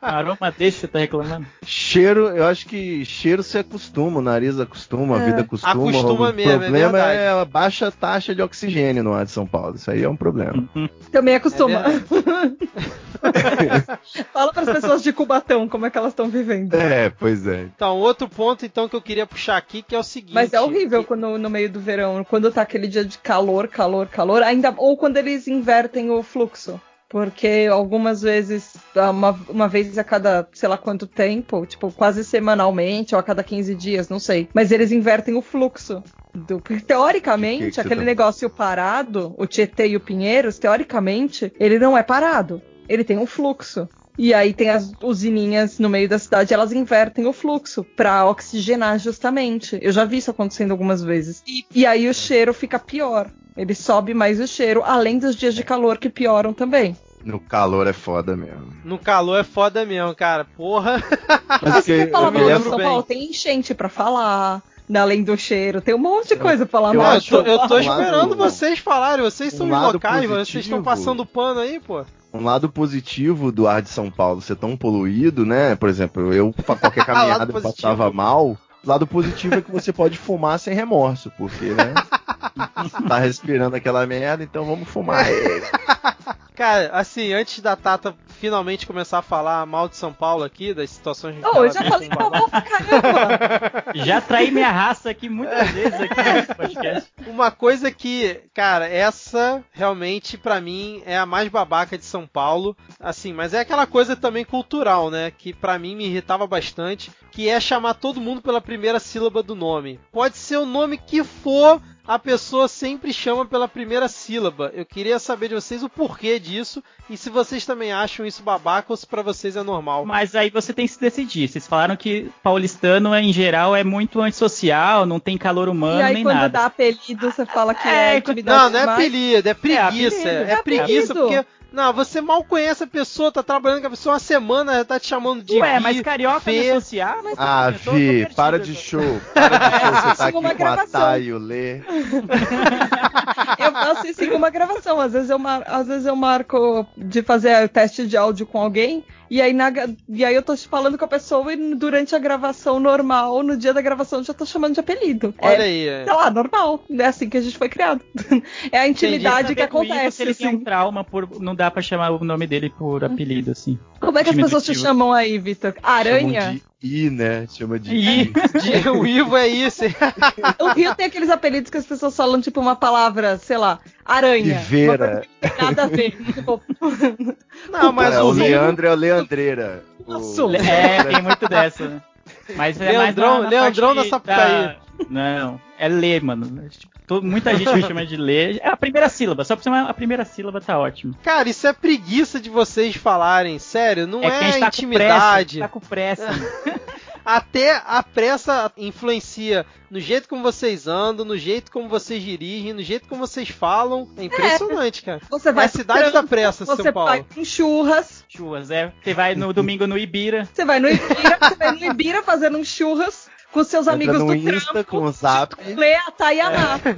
Aroma desse você tá reclamando? Cheiro, eu acho que cheiro se acostuma acostuma, o nariz acostuma, a vida acostuma. Acostuma o mesmo, é problema é, é, a baixa taxa de oxigênio no ar de São Paulo. Isso aí é um problema. *laughs* Também acostuma. É *laughs* Fala para as pessoas de Cubatão como é que elas estão vivendo. É, pois é. Então, outro ponto então que eu queria puxar aqui que é o seguinte. Mas é horrível que... quando no meio do verão, quando tá aquele dia de calor, calor, calor, ainda ou quando eles invertem o fluxo porque algumas vezes, uma, uma vez a cada sei lá quanto tempo, tipo quase semanalmente ou a cada 15 dias, não sei. Mas eles invertem o fluxo. Do, porque, teoricamente, que que aquele tá... negócio parado, o Tietê e o Pinheiros, teoricamente, ele não é parado. Ele tem um fluxo. E aí tem as usininhas no meio da cidade, elas invertem o fluxo para oxigenar justamente. Eu já vi isso acontecendo algumas vezes. E, e aí o cheiro fica pior. Ele sobe mais o cheiro, além dos dias de calor que pioram também. No calor é foda mesmo. No calor é foda mesmo, cara. Porra. Mas que, você fala mal de São Paulo, tem enchente para falar. Além do cheiro, tem um monte de coisa pra falar eu, mal. Eu tô, eu tô esperando vocês falarem, vocês um são locais, positivo, vocês estão passando pano aí, pô. Um lado positivo do ar de São Paulo ser tão poluído, né? Por exemplo, eu qualquer *laughs* caminhada eu passava mal. O lado positivo é que você pode fumar sem remorso, porque, né? tá respirando aquela merda, então vamos fumar. Cara, assim, antes da Tata finalmente começar a falar mal de São Paulo aqui, das situações de oh, eu já falei mal pra caramba. já traí minha raça aqui muitas vezes aqui nesse podcast. Uma coisa que, cara, essa realmente para mim é a mais babaca de São Paulo, assim, mas é aquela coisa também cultural, né, que para mim me irritava bastante, que é chamar todo mundo pela primeira sílaba do nome. Pode ser o nome que for, a pessoa sempre chama pela primeira sílaba. Eu queria saber de vocês o porquê disso e se vocês também acham isso babaca ou se pra vocês é normal. Mas aí você tem que se decidir. Vocês falaram que paulistano, em geral, é muito antissocial, não tem calor humano nem nada. E aí quando nada. dá apelido, você fala que é, é Não, não é apelido, é preguiça. É, é, é preguiça porque Não, você mal conhece a pessoa, tá trabalhando com a pessoa uma semana, já tá te chamando de Ué, Vi, mas carioca Fê. me associar, mas Ah, eu tô- tô Vi, perdido para de show. Para de show. Você tá *laughs* aqui com a gravação. Thay o Lê. *laughs* Eu faço isso em uma gravação. Às vezes, eu mar... Às vezes eu marco de fazer teste de áudio com alguém. E aí, na... e aí eu tô falando com a pessoa e durante a gravação normal, no dia da gravação, eu já tô chamando de apelido. Olha é, aí. é. sei lá, normal. É assim que a gente foi criado. *laughs* É a intimidade que isso, acontece. se ele tem um assim. trauma por não dá pra chamar o nome dele por apelido assim. Como é que as pessoas te chamam aí, Vitor? Aranha? I, né? Chama de I. I. O Ivo é isso. *laughs* O Rio tem aqueles apelidos que as pessoas falam, tipo, uma palavra, sei lá, aranha. Tem nada a ver. *laughs* tipo, Não, mas É, o o Leandro é o Leandreira. O- Nossa, É, tem muito dessa. né? Mas é mais Leandrão- na, na Leandrão na Sapucaí. da- Não, é Lê, mano. Tipo, todo- muita gente me chama de Lê. É a primeira sílaba, só pra você a primeira sílaba tá ótimo. Cara, isso é preguiça de vocês falarem. Sério, não é é, que a gente tá intimidade. com pressa. Tá com pressa. *laughs* Até a pressa influencia no jeito como vocês andam, no jeito como vocês dirigem, no jeito como vocês falam. É impressionante, cara. Você É vai a cidade pro da pressa, Você São Paulo. vai em churras. Churras, é. Você vai no domingo no Ibira. Você vai no Ibira, você vai no Ibira fazendo um churras com seus Entra amigos do Insta trampo. com o Zap. Lê a Tayaná. *laughs*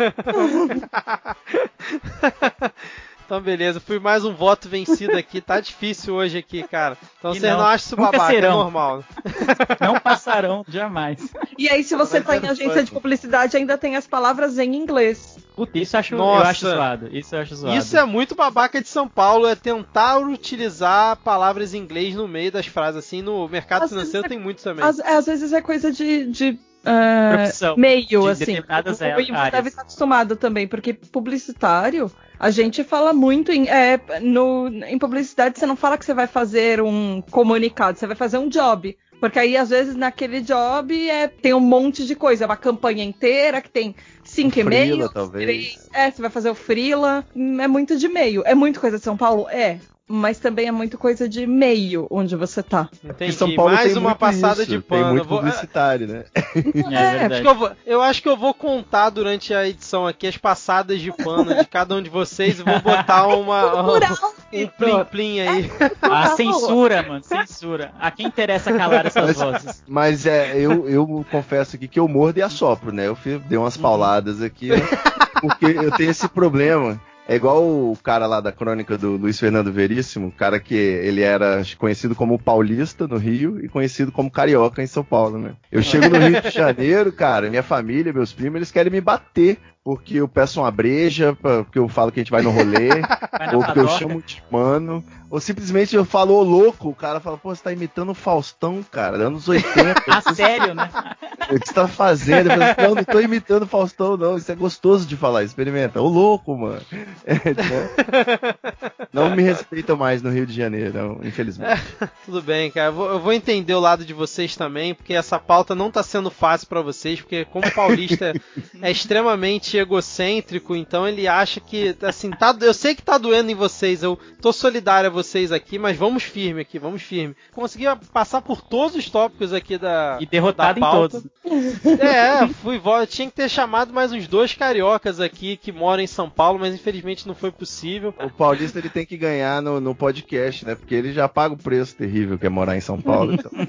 *laughs* Então, beleza. Fui mais um voto vencido aqui. Tá difícil hoje aqui, cara. Então vocês não, não, acham isso babaca, serão. é normal. *laughs* Não passarão, jamais. E aí, se você tá em agência de publicidade, ainda tem as palavras em inglês. Puta, isso eu acho, eu Nossa. acho zoado. Isso eu acho zoado. Isso é muito babaca de São Paulo, é tentar utilizar palavras em inglês no meio das frases, assim, no mercado Às financeiro é- tem muito também. Às, às vezes é coisa de. de ah, Profissão. meio, De assim. determinadas O áreas. deve estar acostumado também, porque publicitário, a gente fala muito em. é, no, em publicidade, você não fala que você vai fazer um comunicado, você vai fazer um job. Porque aí, às vezes, naquele job é, tem um monte de coisa, é uma campanha inteira que tem cinco Um e-mails. talvez. três- É, você vai fazer o freela. É muito de meio. É muito coisa de São Paulo? É. Mas também é muito coisa de meio onde você tá. Entendi. São Paulo Mais tem uma muito passada isso, de Tem pano. muito Eu vou- publicitário, né? É *laughs* É. Acho que eu, vou, eu acho que eu vou contar durante a edição aqui as passadas de pano de cada um de vocês e vou botar *laughs* uma, Plural, *laughs* um plim-plim aí. A censura, mano, censura. A quem interessa calar essas vozes? Mas é, eu, eu confesso aqui que eu mordo e assopro, né? Eu dei umas pauladas aqui, né? porque eu tenho esse problema. É igual o cara lá da crônica do Luiz Fernando Veríssimo, cara que ele era conhecido como paulista no Rio e conhecido como carioca em São Paulo, né? Eu chego no Rio de Janeiro, cara, minha família, meus primos, eles querem me bater. Porque eu peço uma breja, pra- porque eu falo que a gente vai no rolê, *laughs* Vai ou porque eu chamo de mano, ou simplesmente eu falo ô louco, o cara fala, pô, você tá imitando o Faustão, cara, anos 80. *laughs* A sério, né? O que você tá fazendo? Eu falei, não, não tô imitando o Faustão, não. Isso é gostoso de falar, experimenta. Ô louco, mano. *laughs* não me respeitam mais no Rio de Janeiro, não, infelizmente. Tudo bem, cara. Eu vou, eu vou entender o lado de vocês também, porque essa pauta não tá sendo fácil pra vocês, porque como paulista é extremamente egocêntrico, então ele acha que, assim, tá, eu sei que tá doendo em vocês, eu tô solidário a vocês aqui, mas vamos firme aqui, vamos firme. Consegui passar por todos os tópicos aqui da, E derrotado da em pauta. todos. É, fui volta. Tinha que ter chamado mais uns dois cariocas aqui que moram em São Paulo, mas infelizmente não foi possível. O paulista ele tem que ganhar no, no podcast, né? Porque ele já paga o preço terrível que é morar em São Paulo. Então. *laughs*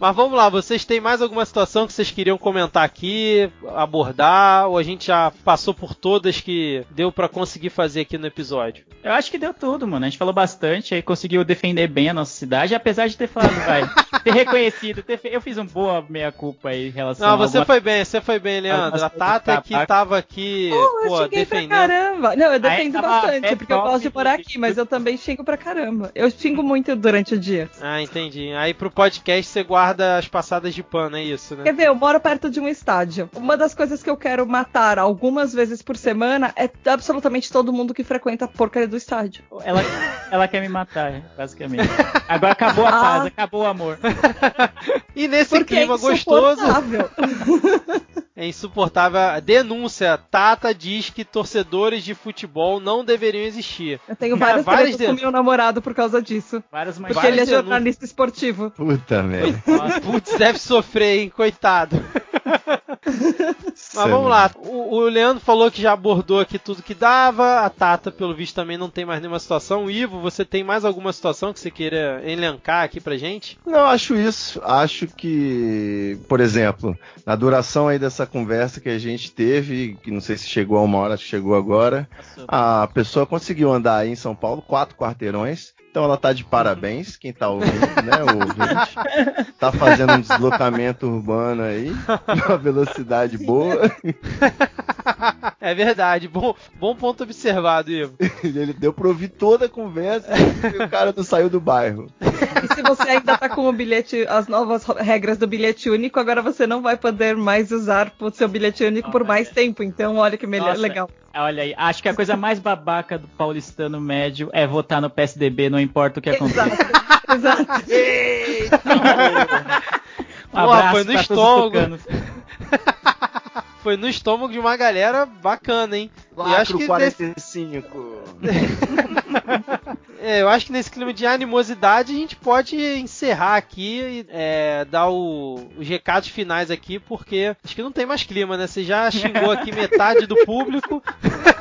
Mas vamos lá, vocês têm mais alguma situação que vocês queriam comentar aqui, abordar, ou a gente já passou por todas que deu pra conseguir fazer aqui no episódio? Eu acho que deu tudo, mano. A gente falou bastante, aí conseguiu defender bem a nossa cidade, apesar de ter falado, vai, *laughs* ter reconhecido, ter fe... eu fiz um boa meia-culpa aí em relação Não, a você alguma- foi bem, você foi bem, Leandro. A Tata que que tava aqui, Pô, eu xinguei pra defendendo. caramba. Não, eu defendo bastante, é porque eu gosto de morar aqui, mas eu também xingo pra caramba. Eu xingo muito durante o dia. Ah, entendi. Aí pro podcast você guarda as passadas de pano, é isso, né? Quer ver, eu moro perto de um estádio. Uma das coisas que eu quero matar algumas vezes por semana é absolutamente todo mundo que frequenta a porcaria do estádio. Ela, ela quer me matar, basicamente. Agora acabou a Ah. paz, acabou o amor. E nesse Porque clima é gostoso, insuportável. *laughs* é insuportável. A Denúncia: Tata diz que torcedores de futebol não deveriam existir. Eu tenho Cara, várias várias tretas com meu namorado por causa disso. Várias. Porque ele é Várias denúncias. jornalista esportivo. Puta merda. Putz, deve sofrer, hein? Coitado. *laughs* Mas vamos lá. O, o, Leandro falou que já abordou aqui tudo que dava. A Tata, pelo visto, também não tem mais nenhuma situação. Ivo, você tem mais alguma situação que você queira elencar aqui pra gente? Não, acho isso. Acho que, por exemplo, na duração aí dessa conversa que a gente teve, que não sei se chegou a uma hora, chegou agora, a pessoa conseguiu andar aí em São Paulo quatro quarteirões então ela tá de parabéns, quem tá ouvindo, né? O ouvinte. Tá fazendo um deslocamento urbano aí, *laughs* uma velocidade boa. É verdade, bom, bom ponto observado, Ivo. *laughs* Ele deu pra ouvir toda a conversa e o cara não saiu do bairro. E se você ainda tá com o bilhete, as novas regras do bilhete único, agora você não vai poder mais usar o seu bilhete único por mais tempo. Então, olha que melhor, Nossa, legal. Olha aí, acho que a coisa mais babaca do paulistano médio é votar no PSDB, não importa o que aconteça. Exato. *laughs* Eita, *laughs* um abraço foi no estômago. *laughs* foi no estômago de uma galera bacana, hein? Lacro e acho que 45. *laughs* é, eu acho que nesse clima de animosidade a gente pode encerrar aqui e é, dar o, os recados finais aqui, porque acho que não tem mais clima, né? Você já xingou aqui metade do público.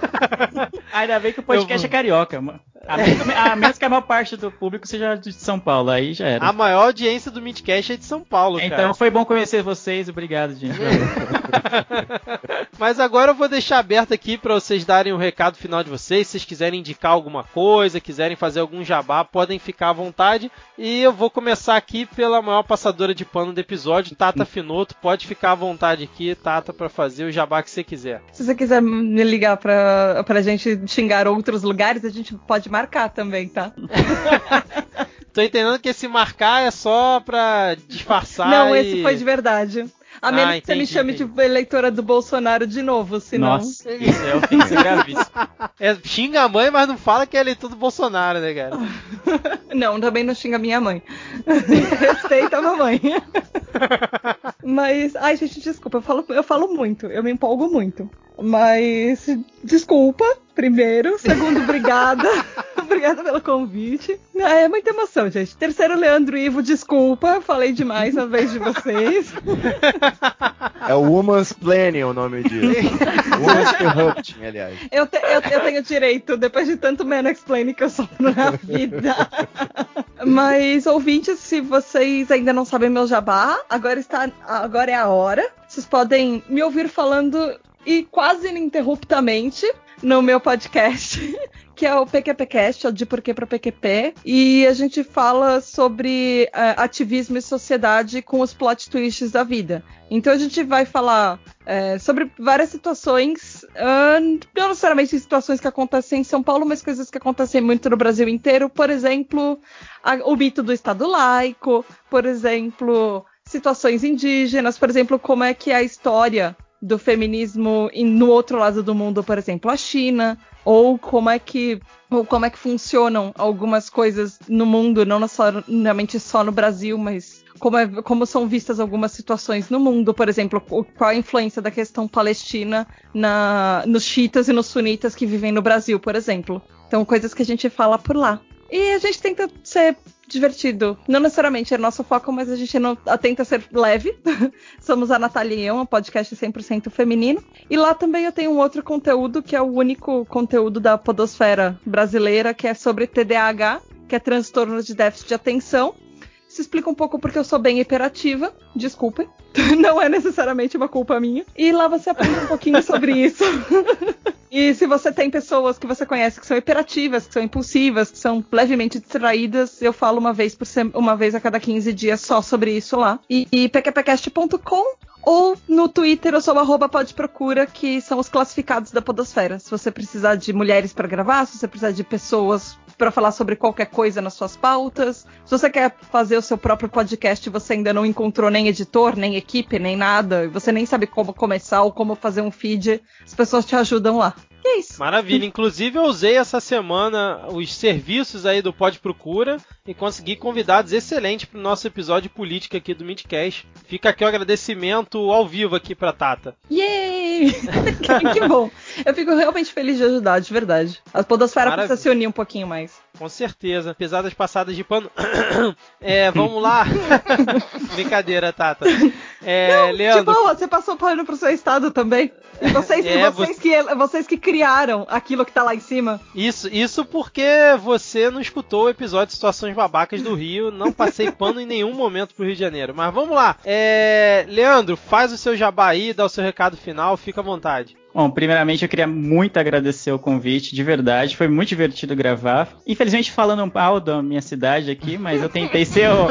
*laughs* Ainda bem que o podcast eu... é carioca, mano. A menos, a menos, que a maior parte do público seja de São Paulo, aí já era. A maior audiência do Midcast é de São Paulo, então, cara. Então foi bom conhecer vocês, obrigado, gente. *laughs* *laughs* Mas agora eu vou deixar aberto aqui para vocês darem o um recado final de vocês. Se vocês quiserem indicar alguma coisa, quiserem fazer algum jabá, podem ficar à vontade. E eu vou começar aqui pela maior passadora de pano do episódio, Tata Finoto. Pode ficar à vontade aqui, Tata, para fazer o jabá que você quiser. Se você quiser me ligar pra, pra gente xingar outros lugares, a gente pode marcar também, tá? *laughs* Tô entendendo que esse marcar é só pra disfarçar. Não, e... esse foi de verdade. A menos ah, que você me chame entendi. de eleitora do Bolsonaro de novo, senão. Nossa, isso é ofensa gravíssima. É, xinga a mãe, mas não fala que é eleitor do Bolsonaro, né, cara? *laughs* não, também não xinga minha mãe. *laughs* Respeita a mamãe. *laughs* mas, ai, gente, desculpa, eu falo, eu falo muito, eu me empolgo muito. Mas, desculpa, primeiro. Segundo, obrigada. *laughs* obrigada pelo convite. É muita emoção, gente. Terceiro, Leandro Ivo, desculpa, falei demais na vez de vocês. *laughs* É o Woman's Planning o nome disso. *laughs* Woman's Corrupting, aliás. Eu, te, eu, eu, tenho direito, depois de tanto man explaining que eu sou na vida. Mas, ouvintes, se vocês ainda não sabem meu jabá, agora, está, agora é a hora. Vocês podem me ouvir falando e quase ininterruptamente no meu podcast, *laughs* que é o PQPcast, é o de Porquê para PQP, e a gente fala sobre uh, ativismo e sociedade com os plot twists da vida. Então a gente vai falar uh, sobre várias situações, uh, não necessariamente situações que acontecem em São Paulo, mas coisas que acontecem muito no Brasil inteiro. Por exemplo, a, o mito do Estado laico, por exemplo, situações indígenas, por exemplo, como é que é a história do feminismo no outro lado do mundo, por exemplo, a China, ou como é que ou como é que funcionam algumas coisas no mundo, não necessariamente só no Brasil, mas como, é, como são vistas algumas situações no mundo, por exemplo, qual a influência da questão palestina na, nos chiitas e nos sunitas que vivem no Brasil, por exemplo. Então, coisas que a gente fala por lá. E a gente tenta ser divertido. Não necessariamente é nosso foco, mas a gente não, tenta ser leve. *laughs* Somos a Natália eu, um podcast 100% feminino. E lá também eu tenho um outro conteúdo, que é o único conteúdo da podosfera brasileira, que é sobre TDAH, que é transtorno de déficit de atenção. Se explica um pouco porque eu sou bem hiperativa, desculpem. *laughs* Não é necessariamente uma culpa minha. E lá você aprende um pouquinho sobre *laughs* isso. E se você tem pessoas que você conhece que são hiperativas, que são impulsivas, que são levemente distraídas, eu falo uma vez por uma vez a cada 15 dias só sobre isso lá. E, e pqpcast.com ou no Twitter eu sou arroba podprocura, que são os classificados da podosfera. Se você precisar de mulheres para gravar, se você precisar de pessoas para falar sobre qualquer coisa nas suas pautas. Se você quer fazer o seu próprio podcast e você ainda não encontrou nem editor, nem equipe, nem nada, e você nem sabe como começar ou como fazer um feed, as pessoas te ajudam lá. E é isso. Maravilha. *laughs* Inclusive, eu usei essa semana os serviços aí do Pod Procura e consegui convidados excelentes para o nosso episódio de política aqui do Midcast. Fica aqui o agradecimento ao vivo aqui para Tata. Yay! *laughs* que bom. Eu fico realmente feliz de ajudar, de verdade. A podosfera Maravilha. precisa se unir um pouquinho mais. Com certeza. Apesar das passadas de pano. *coughs* é, vamos lá. *laughs* Brincadeira, Tata. É, Não, Leandro. De boa, você passou pano pro seu estado também. E vocês, É, vocês, que, vocês que criaram aquilo que tá lá em cima. Isso, isso porque você não escutou o episódio de Situações Babacas do Rio. Não passei pano em nenhum momento pro Rio de Janeiro. Mas vamos lá. É, Leandro, faz o seu jabá aí, dá o seu recado final, fica à vontade. Bom, primeiramente eu queria muito agradecer o convite, de verdade, foi muito divertido gravar. Infelizmente falando mal da minha cidade aqui, mas eu tentei *laughs* ser o...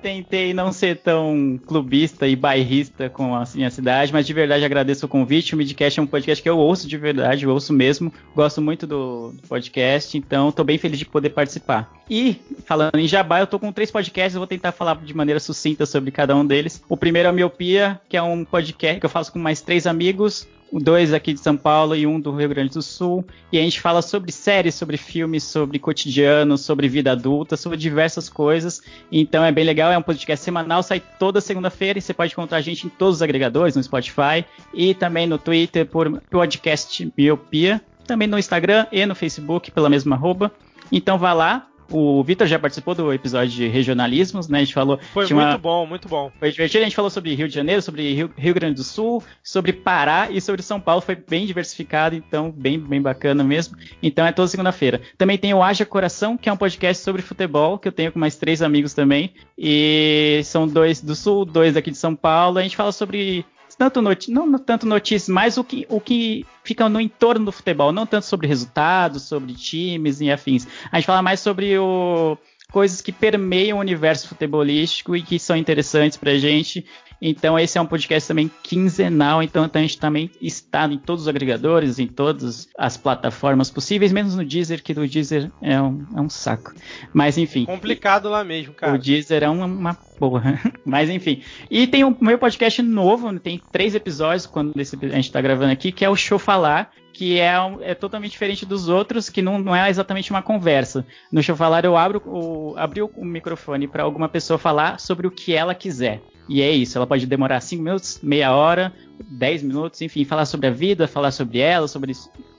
tentei não ser tão clubista e bairrista com a minha cidade, mas de verdade agradeço o convite. O Midcast é um podcast que eu ouço de verdade, eu ouço mesmo, gosto muito do, do podcast, então estou bem feliz de poder participar. E falando em Jabá, eu tô com três podcasts, eu vou tentar falar de maneira sucinta sobre cada um deles. O primeiro é a Miopia, que é um podcast que eu faço com mais três amigos dois aqui de São Paulo e um do Rio Grande do Sul. E a gente fala sobre séries, sobre filmes, sobre cotidiano, sobre vida adulta, sobre diversas coisas. Então é bem legal, é um podcast semanal, sai toda segunda-feira e você pode encontrar a gente em todos os agregadores, no Spotify e também no Twitter por podcast Miopia, também no Instagram e no Facebook pela mesma arroba. Então vá lá, o Vitor já participou do episódio de regionalismos, né? A gente falou. Foi muito uma... bom, muito bom. Foi divertido. A gente falou sobre Rio de Janeiro, sobre Rio, Rio, Grande do Sul, sobre Pará e sobre São Paulo. Foi bem diversificado, então bem, bem bacana mesmo. Então é toda segunda-feira. Também tem o Haja Coração, que é um podcast sobre futebol, que eu tenho com mais três amigos também. E são dois do Sul, dois aqui de São Paulo. A gente fala sobre tanto não, não tanto notícias, mas o que, o que fica no entorno do futebol, não tanto sobre resultados, sobre times e afins. A gente fala mais sobre o, coisas que permeiam o universo futebolístico e que são interessantes pra gente. Então esse é um podcast também quinzenal, então a gente também está em todos os agregadores, em todas as plataformas possíveis, menos no Deezer, que o Deezer é um, é um saco. Mas enfim. Complicado lá mesmo, cara. O Deezer é uma, uma porra. *laughs* Mas enfim. E tem o meu podcast novo, tem três episódios quando a gente está gravando aqui, que é o Show Falar, que é, é, totalmente diferente dos outros, que não, não, é exatamente uma conversa. No Show Falar eu abro o, abri o microfone para alguma pessoa falar sobre o que ela quiser. E é isso, ela pode demorar 5 minutos, meia hora, 10 minutos, enfim, falar sobre a vida, falar sobre ela, sobre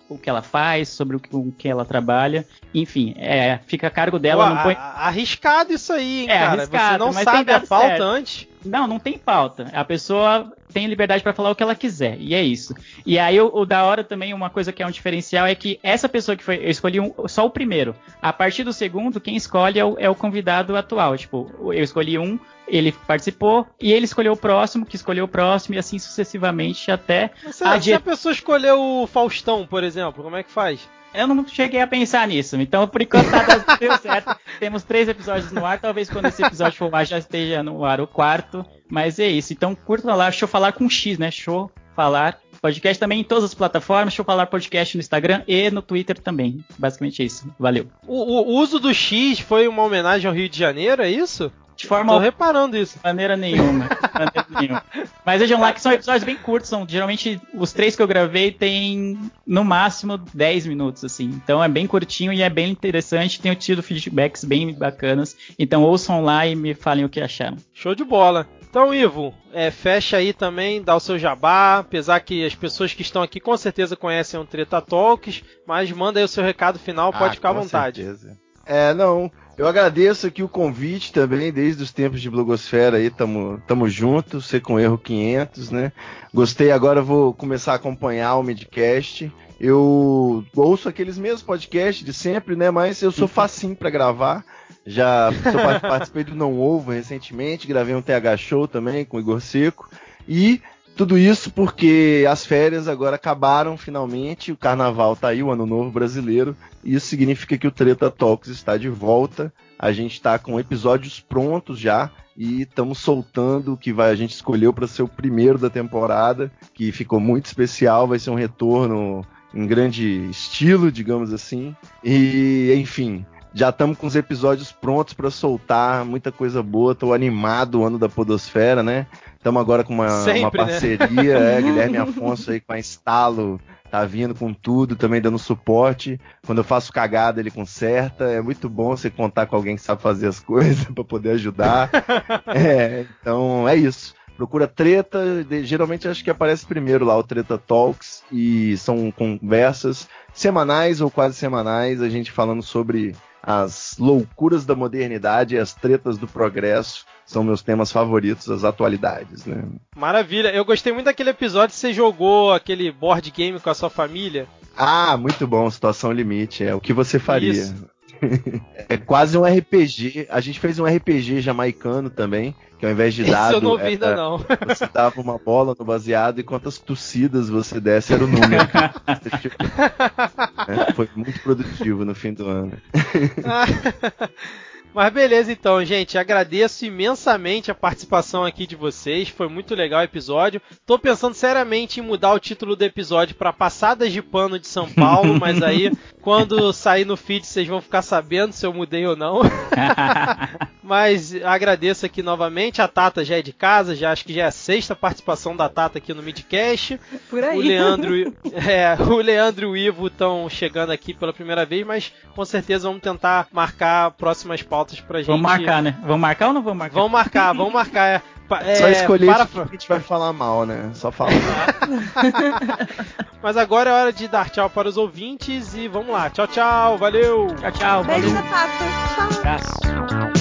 o que ela faz, sobre o que, o que ela trabalha. Enfim, é, fica a cargo dela. Pô, não põe... Arriscado isso aí, hein, é, cara? Arriscado, Você não sabe a pauta certo. antes. Não, não tem pauta. A pessoa tem liberdade para falar o que ela quiser. E é isso. E aí o, o, da hora também, uma coisa que é um diferencial é que essa pessoa que foi. Eu escolhi um, só o primeiro. A partir do segundo, quem escolhe é o, é o convidado atual. Tipo, eu escolhi um, ele participou, e ele escolheu o próximo, que escolheu o próximo, e assim sucessivamente até. Mas será, se a pessoa escolheu o Faustão, por exemplo, como é que faz? Eu não cheguei a pensar nisso. Então, por enquanto, nada deu *laughs* certo. Temos três episódios no ar. Talvez quando esse episódio for ar já esteja no ar o quarto. Mas é isso. Então, curta lá. Show Falar com X, né? Show Falar. Podcast também em todas as plataformas. Show Falar Podcast no Instagram e no Twitter também. Basicamente é isso. Valeu. O, o uso do X foi uma homenagem ao Rio de Janeiro, é isso? De forma Tô reparando isso. maneira nenhuma. maneira nenhuma. Mas vejam lá que são episódios bem curtos. São, geralmente, os três que eu gravei tem no máximo 10 minutos, assim. Então é bem curtinho e é bem interessante. Tenho tido feedbacks bem bacanas. Então ouçam lá e me falem o que acharam. Show de bola. Então, Ivo, é, fecha aí também, dá o seu jabá, apesar que as pessoas que estão aqui com certeza conhecem o Treta Talks, mas manda aí o seu recado final, pode ah, ficar à vontade. Certeza. É, não, eu agradeço aqui o convite também, desde os tempos de blogosfera aí, tamo, tamo junto, ser com erro 500, né? Gostei, agora vou começar a acompanhar o Midcast. Eu ouço aqueles mesmos podcasts de sempre, né? Mas eu sou *laughs* facinho para gravar. Já *laughs* participei do Não Ovo recentemente, gravei um TH Show também com o Igor Seco. E tudo isso porque as férias agora acabaram finalmente, o carnaval tá aí, o ano novo brasileiro. E isso significa que o Treta Talks está de volta. A gente está com episódios prontos já e estamos soltando o que vai, a gente escolheu para ser o primeiro da temporada, que ficou muito especial, vai ser um retorno em grande estilo, digamos assim. E, enfim, já estamos com os episódios prontos para soltar, muita coisa boa. Estou animado o ano da Podosfera, né? Estamos agora com uma, Sempre, uma parceria, né? *laughs* é, Guilherme Afonso aí com a Estalo, tá vindo com tudo, também dando suporte. Quando eu faço cagada, ele conserta. É muito bom você contar com alguém que sabe fazer as *laughs* coisas para poder ajudar. *laughs* é, então é isso. Procura treta, de, geralmente acho que aparece primeiro lá o Treta Talks e são conversas semanais ou quase semanais, a gente falando sobre as loucuras da modernidade e as tretas do progresso são meus temas favoritos, as atualidades, né? Maravilha. Eu gostei muito daquele episódio que você jogou aquele board game com a sua família. Ah, muito bom, situação limite, é o que você faria. Isso. É quase um RPG. A gente fez um RPG jamaicano também, que ao invés de dado. Isso eu não vi ainda não. Você dava uma bola no baseado e quantas tossidas você desse era o número. *laughs* é, foi muito produtivo no fim do ano. *laughs* Mas beleza então, gente. Agradeço imensamente a participação aqui de vocês. Foi muito legal o episódio. Tô pensando seriamente em mudar o título do episódio para Passadas de Pano de São Paulo, *laughs* mas aí quando sair no feed vocês vão ficar sabendo se eu mudei ou não. *laughs* mas agradeço aqui novamente. A Tata já é de casa, já acho que já é a sexta participação da Tata aqui no Midcast. Por aí. O Leandro, *laughs* é, o Leandro e o Ivo estão chegando aqui pela primeira vez, mas com certeza vamos tentar marcar próximas pautas pautas pra gente. Vamos marcar, né? Vamos marcar ou não vamos marcar? Vamos marcar, vamos marcar. É, Só escolher para... que a gente vai falar mal, né? Só falar. *laughs* Mas agora é hora de dar tchau para os ouvintes e vamos lá. Tchau, tchau. Valeu. Tchau, tchau. Beijo valeu. Tata. Tchau. Abraço.